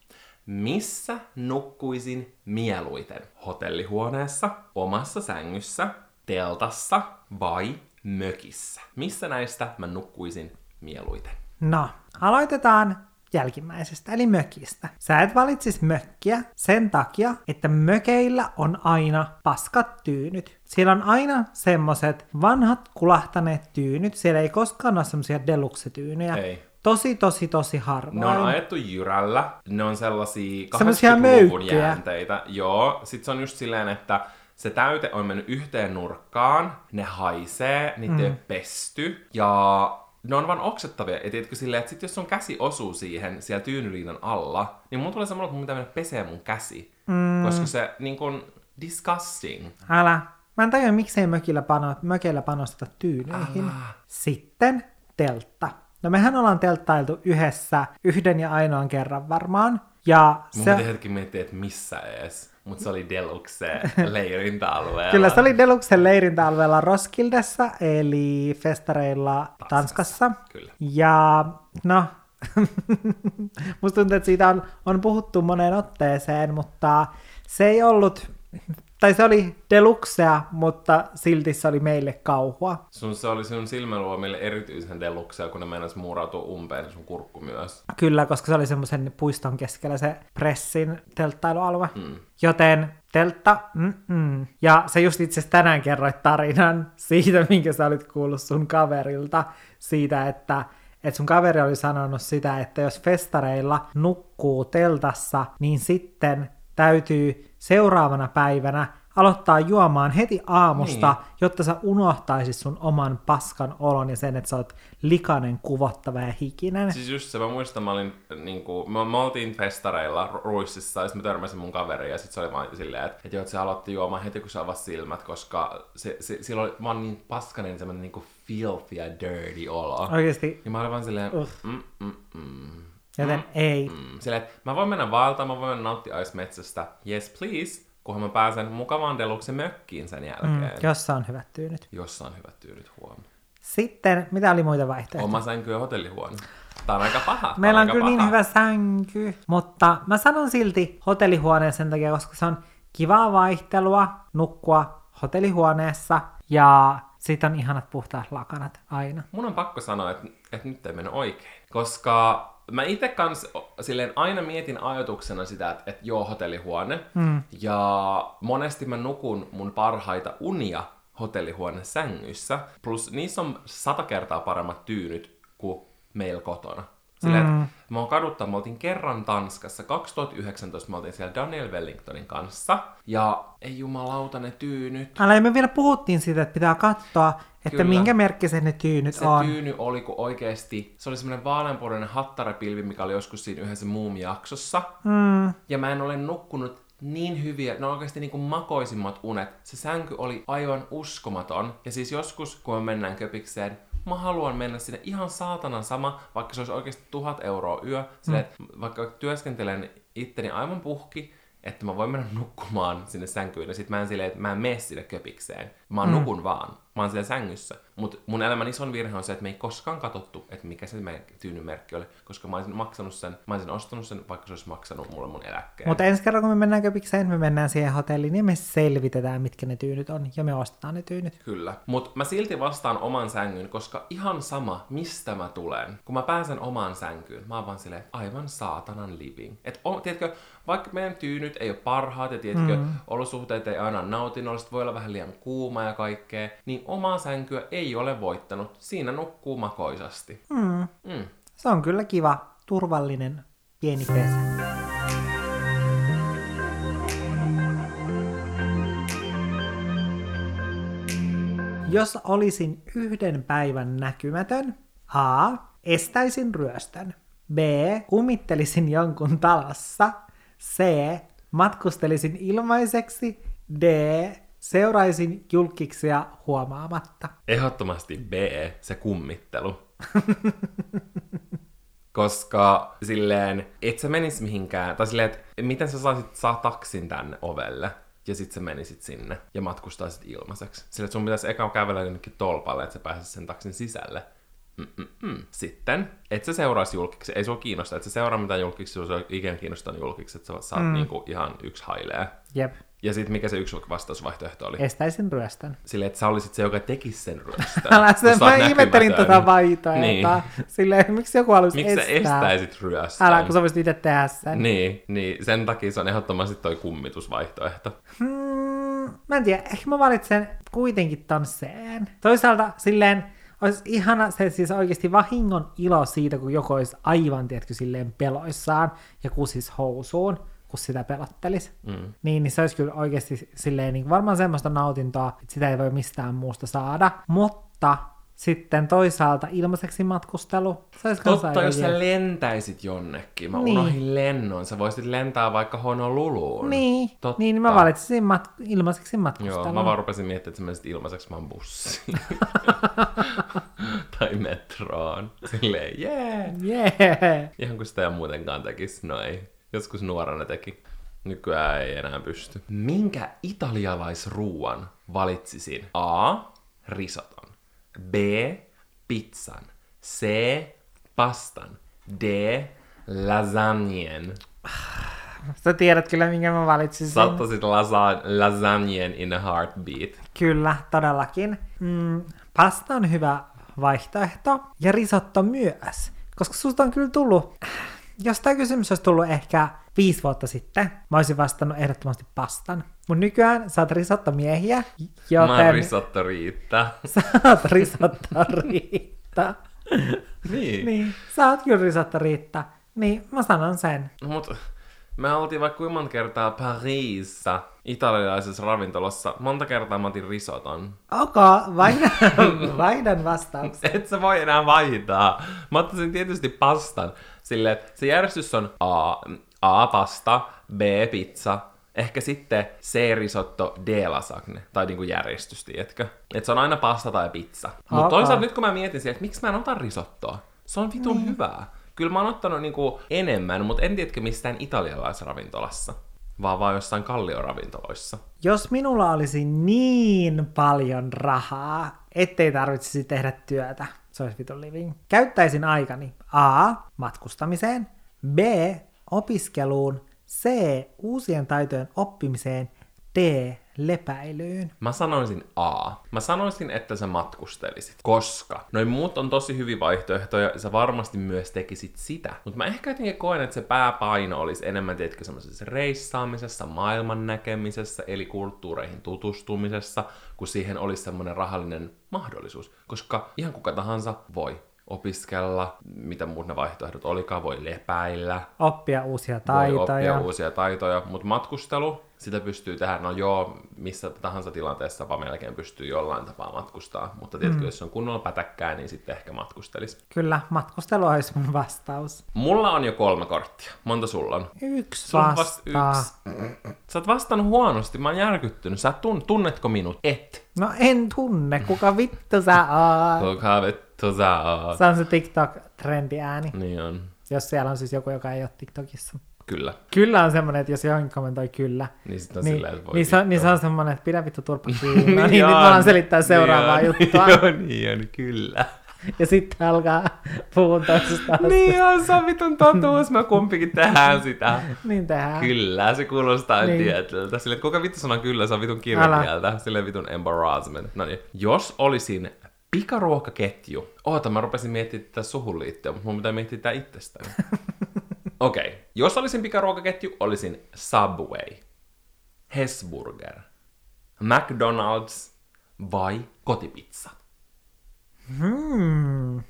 Missä nukkuisin mieluiten? Hotellihuoneessa, omassa sängyssä, teltassa vai mökissä? Missä näistä mä nukkuisin mieluiten? No, aloitetaan jälkimmäisestä, eli mökistä. Sä et valitsis mökkiä sen takia, että mökeillä on aina paskat tyynyt. Siellä on aina semmoset vanhat kulahtaneet tyynyt. Siellä ei koskaan ole semmosia deluxe-tyynyjä. Ei. Tosi, tosi, tosi harvoin. Ne on ajettu jyrällä, ne on sellaisia Semmosia 80-luvun möykkyjä. jäänteitä. Joo, sit se on just silleen, että se täyte on mennyt yhteen nurkkaan, ne haisee, niitä mm. ei pesty, ja ne on vaan oksettavia. Ja tiedätkö silleen, että sit jos sun käsi osuu siihen siellä tyynyliinan alla, niin mun tulee semmoinen, että mun pitää mennä pesee mun käsi. Mm. Koska se niin kun, disgusting. Älä. Mä en tajua, miksei mökillä, pano, mökeillä panosteta tyynyihin. Älä. Sitten teltta. No mehän ollaan telttailtu yhdessä yhden ja ainoan kerran varmaan. Ja Mun se, piti hetki miettiä, että missä ees. Mutta se oli Deluxe leirintäalueella. kyllä se oli Deluxen leirintäalueella Roskildessa, eli festareilla Tanskassa. Kyllä. Ja no, [laughs] musta tuntuu, että siitä on, on puhuttu moneen otteeseen, mutta se ei ollut, tai se oli deluxea, mutta silti se oli meille kauhua. Sun, se oli sinun silmäluomille erityisen deluxea, kun ne meinas muurautua umpeen sun kurkku myös. Kyllä, koska se oli semmoisen puiston keskellä se pressin telttailualue. Mm. Joten teltta, mm-mm. Ja se just itse asiassa tänään kerroit tarinan siitä, [laughs] minkä sä olit kuullut sun kaverilta, siitä, että että sun kaveri oli sanonut sitä, että jos festareilla nukkuu teltassa, niin sitten täytyy seuraavana päivänä aloittaa juomaan heti aamusta, niin. jotta sä unohtaisit sun oman paskan olon ja sen, että sä oot likainen, kuvottava ja hikinen. Siis just se, mä muistan, mä olin niinku, me, me oltiin festareilla Ru- Ruississa ja sitten mä törmäsin mun kaveriin ja sitten se oli vaan silleen, että, että, joo, se aloitti juomaan heti kun se avasi silmät, koska se, se, sillä oli vaan niin paskanen semmonen niinku filthy ja dirty olo. Oikeesti, Ja mä olin vaan silleen, Uff. mm, mm, mm. Joten ei. Mm. Silleen, että mä voin mennä vaeltamaan, mä voin mennä nauttia aismetsästä, yes please, kunhan mä pääsen mukavaan deluxe mökkiin sen jälkeen. Mm, jossa on hyvät tyynyt. Jossa on hyvät tyydyt huom. Sitten, mitä oli muita vaihtoehtoja? Oma sänky ja hotellihuone. Tää on aika paha. tää Meillä on aika kyllä niin paha. hyvä sänky, mutta mä sanon silti hotellihuoneen sen takia, koska se on kivaa vaihtelua nukkua hotellihuoneessa ja sitten on ihanat puhtaat lakanat aina. Mun on pakko sanoa, että, että nyt ei mennyt oikein. Koska mä itse kans silleen aina mietin ajatuksena sitä, että, että joo, hotellihuone. Mm. Ja monesti mä nukun mun parhaita unia hotellihuoneen sängyssä. Plus niissä on sata kertaa paremmat tyynyt kuin meillä kotona. Silleen, mm. mä oon kaduttanut, me oltiin kerran Tanskassa, 2019 me oltiin siellä Daniel Wellingtonin kanssa. Ja ei jumalauta ne tyynyt. Älä, me vielä puhuttiin siitä, että pitää katsoa, että Kyllä. minkä merkkiset ne tyynyt se on. tyyny oli kuin oikeesti, se oli semmoinen vaaleanpunainen hattarapilvi, mikä oli joskus siinä yhdessä muumi-jaksossa. Mm, Ja mä en ole nukkunut niin hyviä, ne on oikeasti niin kuin makoisimmat unet. Se sänky oli aivan uskomaton. Ja siis joskus, kun me mennään köpikseen, mä haluan mennä sinne ihan saatanan sama, vaikka se olisi oikeasti tuhat euroa yö. Sille, että vaikka työskentelen itteni aivan puhki, että mä voin mennä nukkumaan sinne sänkyyn. Ja sit mä en silleen, että mä en mene sinne köpikseen. Mä mm. nukun vaan. Mä oon siellä sängyssä. Mutta mun elämän ison virhe on se, että me ei koskaan katsottu, että mikä se meidän tyynymerkki oli. Koska mä olisin maksanut sen, mä olisin ostanut sen, vaikka se olisi maksanut mulle mun eläkkeen. mutta ensi kerran, kun me mennään köpikseen, me mennään siihen hotelliin, niin me selvitetään, mitkä ne tyynyt on, ja me ostetaan ne tyynyt. Kyllä. Mutta mä silti vastaan oman sängyn, koska ihan sama, mistä mä tulen. Kun mä pääsen omaan sänkyyn, mä oon vaan silleen, aivan saatanan living. Et o, tiedätkö, vaikka meidän tyynyt ei ole parhaat ja tiedätkö, mm. olosuhteet ei aina nautinnollista, voi olla vähän liian kuuma ja kaikkea, niin omaa sänkyä ei ole voittanut. Siinä nukkuu makoisasti. Mm. Mm. Se on kyllä kiva, turvallinen, pieni pesä. Jos olisin yhden päivän näkymätön, A. Estäisin ryöstön. B. Kummittelisin jonkun talossa. C. Matkustelisin ilmaiseksi. D. Seuraisin julkiksia huomaamatta. Ehdottomasti B, se kummittelu. [laughs] Koska silleen, et sä menis mihinkään, tai silleen, että miten sä saisit saa taksin tänne ovelle, ja sit sä menisit sinne ja matkustaisit ilmaiseksi. Sillä että sun pitäisi eka kävellä jonnekin tolpalle, että sä pääsisit sen taksin sisälle. Mm-mm-mm. Sitten, et sä seuraisi julkiksi, ei sua kiinnosta, et sä seuraa mitään julkiksi, ei ikinä kiinnostanut julkiksi, että sä saat mm. niinku ihan yksi hailee. Jep. Ja sitten mikä se yksi vastausvaihtoehto oli? Estäisin ryöstön. Silleen, että sä olisit se, joka tekisi sen ryöstön. Älä sen, sä mä ihmettelin tätä vaihtoehtoa. Niin. Silleen, miksi joku haluaisi Miksi sä estää? estäisit ryöstön? Älä, kun sä voisit itse tehdä sen. Niin, niin, sen takia se on ehdottomasti toi kummitusvaihtoehto. Hmm, mä en tiedä, ehkä mä valitsen kuitenkin ton sen. Toisaalta silleen, olisi ihana se siis oikeasti vahingon ilo siitä, kun joku olisi aivan, tiedätkö, silleen peloissaan ja kusis housuun, kun sitä pelottelisi. Mm. Niin, niin se olisi kyllä oikeasti silleen, niin varmaan semmoista nautintoa, että sitä ei voi mistään muusta saada. Mutta sitten toisaalta ilmaiseksi matkustelu, se olisi kanssa Totta, jos sä lentäisit jonnekin. Mä Niin. unohdin lennon. Sä voisit lentää vaikka Honoluluun. Niin, Totta. niin mä valitsin mat- ilmaiseksi matkustelun. Joo, mä vaan rupesin miettimään, että sä menisit ilmaiseksi vaan bussiin. [laughs] tai metroon. Silleen, jee! Yeah. Ihan kuin sitä ei muutenkaan tekisi. No ei. Joskus nuorena teki. Nykyään ei enää pysty. Minkä italialaisruuan valitsisin? A. Risoton. B. Pizzan. C. Pastan. D. Lasagnen. Sä tiedät kyllä, minkä mä valitsin. Sä ottaisit lasa- lasagnen in a heartbeat. Kyllä, todellakin. Mm, pasta on hyvä vaihtoehto ja risotto myös, koska susta on kyllä tullut, jos tämä kysymys olisi tullut ehkä viisi vuotta sitten, mä olisin vastannut ehdottomasti pastan. Mutta nykyään sä oot risottomiehiä, Mä joten risotto riittää. [laughs] sä oot risotto Riitta. [laughs] Niin. niin, sä oot kyllä risotto Riitta. Niin, mä sanon sen. Mut me oltiin vaikka kuinka monta kertaa Pariisissa, italialaisessa ravintolassa. Monta kertaa mä otin risoton. Ok, vaihdan, [laughs] vaihdan vastauksen. Et sä voi enää vaihtaa. Mä ottaisin tietysti pastan. Silleen, että se järjestys on A, A pasta, B pizza, ehkä sitten C risotto, D lasagne. Tai niinku järjestys, tiedätkö? Et se on aina pasta tai pizza. Mutta toisaalta nyt kun mä mietin siihen, että miksi mä en ota risottoa. Se on vitun Niin. hyvää. Kyllä mä oon ottanut niinku enemmän, mutta en tiedätkö mistään italialaisravintolassa. Vaan vaan jossain kallioravintoloissa. Jos minulla olisi niin paljon rahaa, ettei tarvitsisi tehdä työtä, se olisi vitun living. Käyttäisin aikani A. Matkustamiseen, B. Opiskeluun, C. Uusien taitojen oppimiseen, D. Lepäilyyn. Mä sanoisin A. Mä sanoisin, että sä matkustelisit, koska noin muut on tosi hyviä vaihtoehtoja, sä varmasti myös tekisit sitä. Mutta mä ehkä jotenkin koen, että se pääpaino olisi enemmän, tiedätkö, semmoisessa reissaamisessa, maailman näkemisessä, eli kulttuureihin tutustumisessa, kun siihen olisi semmoinen rahallinen mahdollisuus. Koska ihan kuka tahansa voi opiskella, mitä muut ne vaihtoehdot olikaan, voi lepäillä, Oppia uusia voi taitoja. oppia uusia taitoja, mutta matkustelu, sitä pystyy tehdä, no joo, missä tahansa tilanteessa vaan melkein pystyy jollain tapaa matkustaa, mutta tiedätkö, mm. jos on kunnolla pätäkkää, niin sitten ehkä matkustelis. Kyllä, matkustelu olisi mun vastaus. Mulla on jo kolme korttia. Monta sulla on? Yksi Sulla vastaa. vasta yksi. Sä oot vastannut huonosti, mä oon järkyttynyt. Sä tun- tunnetko minut? Et. No en tunne, kuka vittu sä oot. Kuka vittu sä oot? Se on se TikTok-trendi ääni. Niin on. Jos siellä on siis joku, joka ei ole TikTokissa. Kyllä. Kyllä on semmoinen, että jos johonkin kommentoi kyllä, Niin sit on niin, silleen, että voi niin, se, niin se on semmoinen, että pidä vittu turpa [laughs] kiinni. No niin, nyt Niin on. alan selittää seuraavaa Niin juttua. Joo, niin on, kyllä. Ja sitten alkaa puhua toisesta. Niin on, se on vitun totuus, me kumpikin tehdään sitä. Niin tehdään. Kyllä, se kuulostaa Niin. niin. tietyltä. Sille, että kuka vittu sanoo kyllä, se on vitun kirjakieltä. Sille vitun embarrassment. No niin. Jos olisin pikaruokaketju. Oota, mä rupesin miettimään tätä suhun liittyen, mutta mun pitää miettiä tää itsestäni. [laughs] Okei. Okay. Jos olisin pikaruokaketju, olisin Subway, Hesburger, McDonald's vai kotipizza. Hmm.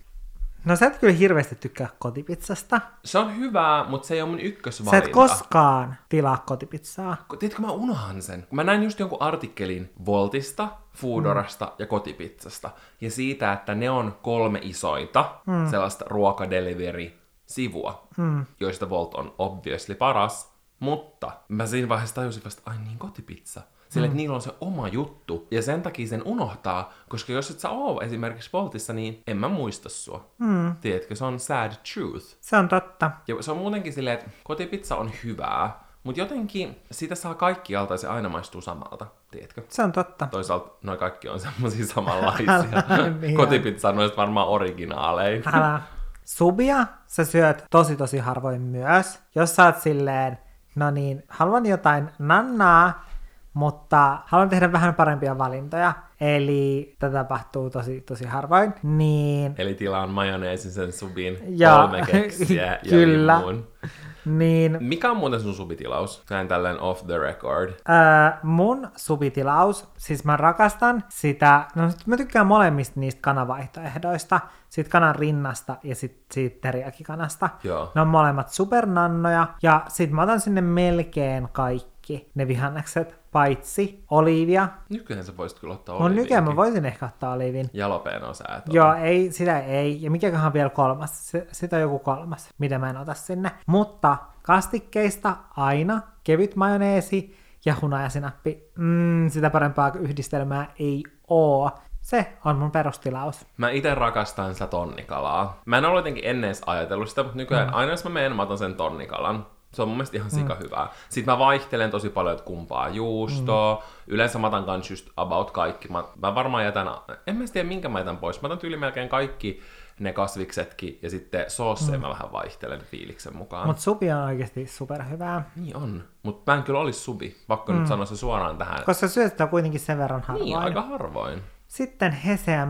No sä et kyllä hirveästi tykkää kotipizzasta. Se on hyvää, mutta se ei ole mun Sä ykkösvalinta. et koskaan tilaa kotipizzaa. Tiedätkö, mä unohan sen. Mä näin just jonkun artikkelin Voltista, Foodorasta ja kotipizzasta. Ja siitä, että ne on kolme isoita mm. sellaista ruokadelivery-sivua, mm. joista Volt on obviously paras. Mutta mä siinä vaiheessa tajusin vasta, ai niin, kotipizza. Sillä, mm. että niillä on se oma juttu. Ja sen takia sen unohtaa, koska jos et sä oo esimerkiksi Voltissa, niin en mä muista sua. Mm. Tiedätkö, se on sad truth. Se on totta. Ja se on muutenkin silleen, että kotipizza on hyvää, mutta jotenkin sitä saa kaikkialta ja se aina maistuu samalta, tiedätkö? Se on totta. Toisaalta noi kaikki on semmosia [laughs] samanlaisia. Kotipizza on noista varmaan originaaleja. Älä. Subia sä syöt tosi tosi harvoin myös. Jos sä oot silleen, no niin, haluan jotain nannaa, mutta haluan tehdä vähän parempia valintoja, eli tätä tapahtuu tosi tosi harvoin, niin, Eli tilaan majoneesin sen subin, Ja- kolme [laughs] keksiä ja Kyllä. limun. niin Mikä on muuten sun subitilaus? Näin tälleen off the record. Öö, mun subitilaus, siis mä rakastan sitä, no sit mä tykkään molemmista niistä kanavaihtoehdoista, siitä kanan rinnasta ja sit siitä teriakikanasta. Joo. Ne on molemmat supernannoja, ja sit mä otan sinne melkein kaikki ne vihannekset, paitsi oliivia. Nykyään sä voisit kyllä ottaa Mun nykyään mä voisin ehkä ottaa oliivin. Jalapeno sä et. Joo, ei, sitä ei. Ja mikäköhän vielä kolmas? Sitä on joku kolmas, mitä mä en ota sinne. Mutta kastikkeista aina kevyt majoneesi ja hunajasinappi. Mm, sitä parempaa yhdistelmää ei oo. Se on mun perustilaus. Mä itse rakastan sitä tonnikalaa. Mä en ole jotenkin ennen edes ajatellut sitä, mutta nykyään mm. aina jos mä menen, mä otan sen tonnikalan. Se on mun mielestä ihan sika hyvää. Sitten mä vaihtelen tosi paljon, että kumpaa juustoa. Mm. Yleensä mä otan kans just about kaikki. Mä, mä varmaan jätän, en mä tiedä minkä mä jätän pois. Mä otan tyyli melkein kaikki ne kasviksetkin ja sitten soosseja mm. mä vähän vaihtelen fiiliksen mukaan. Mutta supi on oikeasti superhyvää. Niin on. Mutta mä en kyllä olisi subi. Pakko mm. nyt sanoa se suoraan tähän. Koska syöt sitä kuitenkin sen verran harvoin. Niin, aika harvoin. Sitten Heseän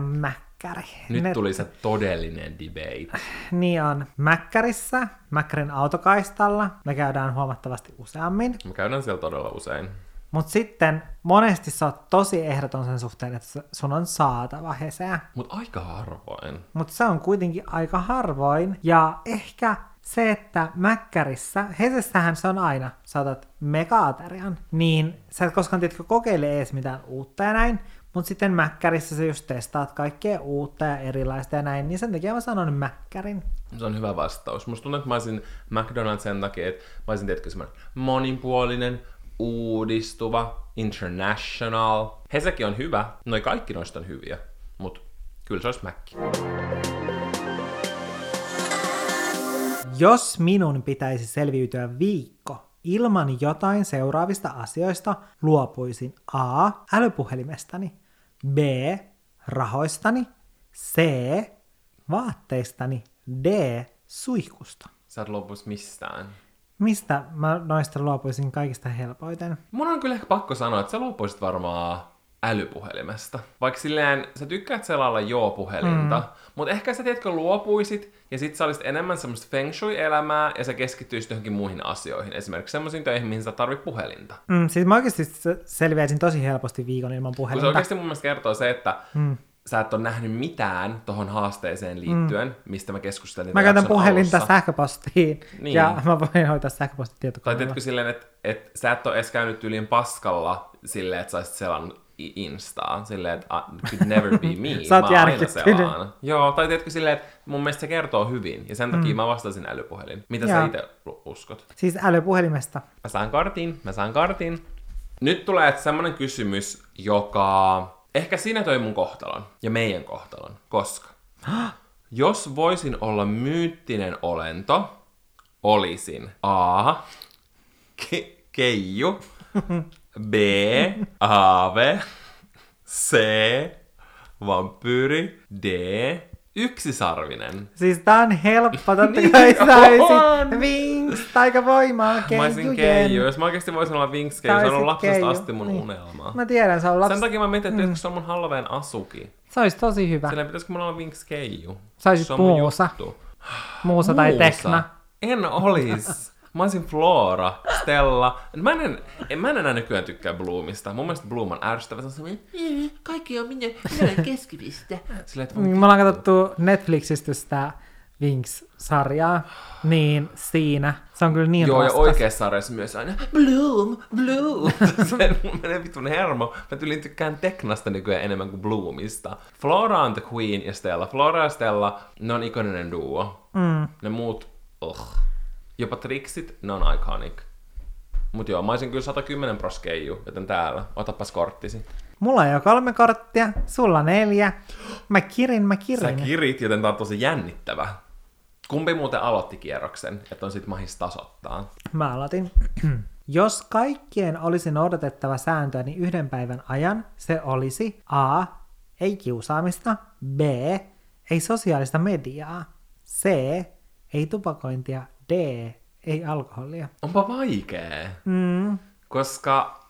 mäkkäri. Nyt Ne- tuli se todellinen debate. Niin on. Mäkkärissä, Mäkkärin autokaistalla, me käydään huomattavasti useammin. Mä käydään siellä todella usein. Mutta sitten monesti sä oot tosi ehdoton sen suhteen, että sun on saatava Heseä. Mutta aika harvoin. Mutta se on kuitenkin aika harvoin. Ja ehkä se, että Mäkkärissä, Hesessähän se on aina, sä otat mega-aterian, niin sä et koskaan tiedätkö kokeile edes mitään uutta ja näin, mutta sitten Mäkkärissä sä just testaat kaikkea uutta ja erilaista ja näin, niin sen takia mä sanon Mäkkärin. Se on hyvä vastaus. Musta tuntuu, että mä olisin McDonald's sen takia, että mä olisin tietysti semmoinen monipuolinen, uudistuva, international. Hesekin on hyvä. Noi kaikki noista on hyviä. Mut kyllä se olisi Mäkki. Jos minun pitäisi selviytyä viikko ilman jotain seuraavista asioista, luopuisin A. Älypuhelimestani, B. Rahoistani, C. Vaatteistani, D. Suihkusta. Sä et luopuisi mistään. Mistä mä noista luopuisin kaikista helpoiten? Mun on kyllä ehkä pakko sanoa, että sä luopuisit varmaan älypuhelimesta. Vaikka silleen, sä tykkäät selailla joo puhelinta, mm. mutta ehkä sä tiedätkö luopuisit, ja sit sä olisit enemmän semmoista feng shui-elämää, ja sä keskittyisit johonkin muihin asioihin. Esimerkiksi semmoisiin töihin, mihin sä tarvit puhelinta. Mm, siis mä oikeasti selviäisin tosi helposti viikon ilman Kun se puhelinta. oikeasti mun mielestä kertoo se, että mm. sä et ole nähnyt mitään tohon haasteeseen liittyen, mm. mistä mä keskustelin. Mä käytän puhelinta alussa. sähköpostiin Niin. ja mä voin hoitaa Tai sähköpostitietokoneella. tiedätkö silleen, että, että sä et ole edes käynyt yliin paskalla silleen, että sä olisit selannut i- Instaa, silleen, että uh, could never be me. [laughs] Sä oot mä aina selaan. Joo, tai tiedätkö silleen, että mun mielestä se kertoo hyvin, ja sen takia mm. mä vastasin älypuhelin. Mitä sä Joo. itse uskot? Siis älypuhelimesta. Mä saan kartin, mä saan kartin. Nyt tulee semmonen kysymys, joka ehkä siinä toi mun kohtalon ja meidän kohtalon, koska [gasps] jos voisin olla myyttinen olento, olisin A. Ke- keiju, [laughs] B. Aave, C. Vampyyri, D. Yksisarvinen. Siis tää on helppo, totta Niin kai olisit Vinks, taikavoimaa, Mä olisin keijujen. keiju. Jos mä oikeesti voisin olla Vinks keiju, se on ollut lapsesta keiju. asti mun Niin. unelma. Mä tiedän, se on lapsi. Sen takia mä mietin, että mm. se on mun Halloween asuki. Se olisi tosi hyvä. Silleen pitäisikö mulla olla Vinks keiju? Mun muusa. juttu. Muusa tai Muusa? tekna. En olis. Mä olisin Flora, Stella. Mä en, en, mä en enää nykyään tykkää Bloomista. Mun mielestä Bloom on ärsyttävä. Se on semmoinen, Kaikki on minä, minä olen keskipiste. silleen, että Niin, Me ollaan katsottu Netflixistä sitä Winx-sarjaa, niin siinä se on kyllä niin Joo, raskas. ja oikeassa sarjassa myös aina Bloom, Bloom. [laughs] se mun menee vitun hermo. Mä tylin tykkään Teknasta nykyään enemmän kuin Bloomista. Flora on the Queen ja Stella. Flora ja Stella, ne on ikoninen duo. Mm. Ne muut, ugh. Jopa Trixit, ne on iconic. Mut joo, mä olisin kyllä 110 proskeiju, joten täällä, otapas korttisi. Mulla on jo kolme korttia, sulla neljä. Mä kirin, mä Sä kirin. kirit, joten tää on tosi jännittävä. Kumpi muuten aloitti kierroksen, että on sit mahis tasoittaa? Mä aloitin. [clears throat] Jos kaikkien olisi noudatettava sääntöä, niin yhden päivän ajan se olisi A. Ei kiusaamista. B. Ei sosiaalista mediaa. C. Ei tupakointia. D. Ei alkoholia. Onpa vaikee. Mm, Koska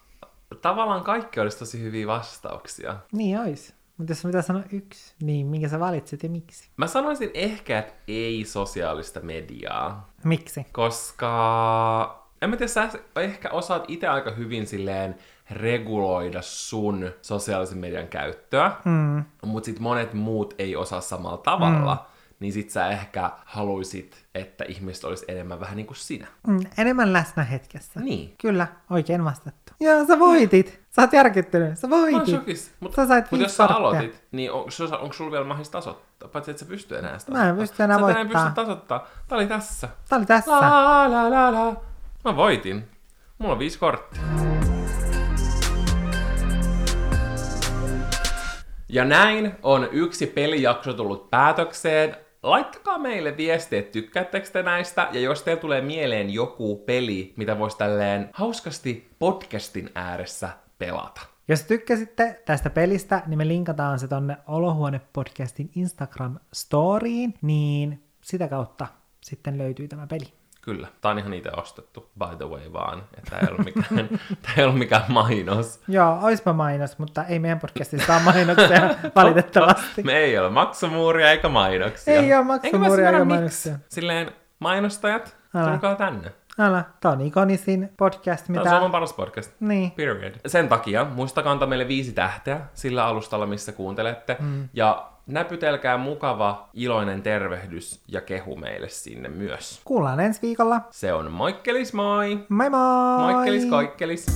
tavallaan kaikki olisi tosi hyviä vastauksia. niin ois. Mutta jos pitää sanoa yksi, niin minkä sä valitsit ja miksi? Mä sanoisin ehkä, että ei sosiaalista mediaa, Miksi? koska en mä tiedä, sä ehkä osaat itse aika hyvin silleen reguloida sun sosiaalisen median käyttöä, Mm, mutta sit monet muut ei osaa samalla tavalla, mm. Niin sit sä ehkä haluisit, että ihmiset olisi enemmän vähän niin kuin sinä. mm, enemmän läsnä hetkessä. Niin. Kyllä, oikein vastattu. Joo, sä voitit. Sä oot järkyttynyt. Sä Mä oon voitit. shokissa. Mutta Sä sait mut jos sä aloitit, niin onko, onko sulla vielä mahdollista tasoittaa? Paitsi että sä pystyy enää sitä Mä en pysty enää Sä et voittaa. pysty tasoittaa. Tää oli tässä. Tää oli tässä. La, la, la, la. Mä voitin. Mulla on viisi korttia. Ja näin on yksi pelijakso tullut päätökseen. Laittakaa meille viestiä, että tykkäättekö te näistä, ja jos teillä tulee mieleen joku peli, mitä voisi tälleen hauskasti podcastin ääressä pelata. Jos tykkäsitte tästä pelistä, niin me linkataan se tonne Olohuone-podcastin Instagram-storiin, niin sitä kautta sitten löytyy tämä peli. Kyllä, tää on ihan itse ostettu, by the way vaan, että tää ei ollut mikään, [laughs] ei ollut mikään mainos. Joo, oispa mainos, mutta ei meidän podcastissa ole mainoksia [laughs] valitettavasti. Me ei ole maksumuuria eikä mainoksia. Ei mä maksumuuria eikä miksi. mainoksia. Silleen mainostajat, Älä. tulkaa tänne. Älä, tää on ikonisin podcast, Tämä on mitä... Suomen paras podcast. Niin. Period. Sen takia muistakaa antaa meille viisi tähteä sillä alustalla, missä kuuntelette. Mm. Ja näpytelkää mukava, iloinen tervehdys ja kehu meille sinne myös. Kuullaan ensi viikolla. Se on moikkelis moi! Moi moi! Moikkelis koikkelis!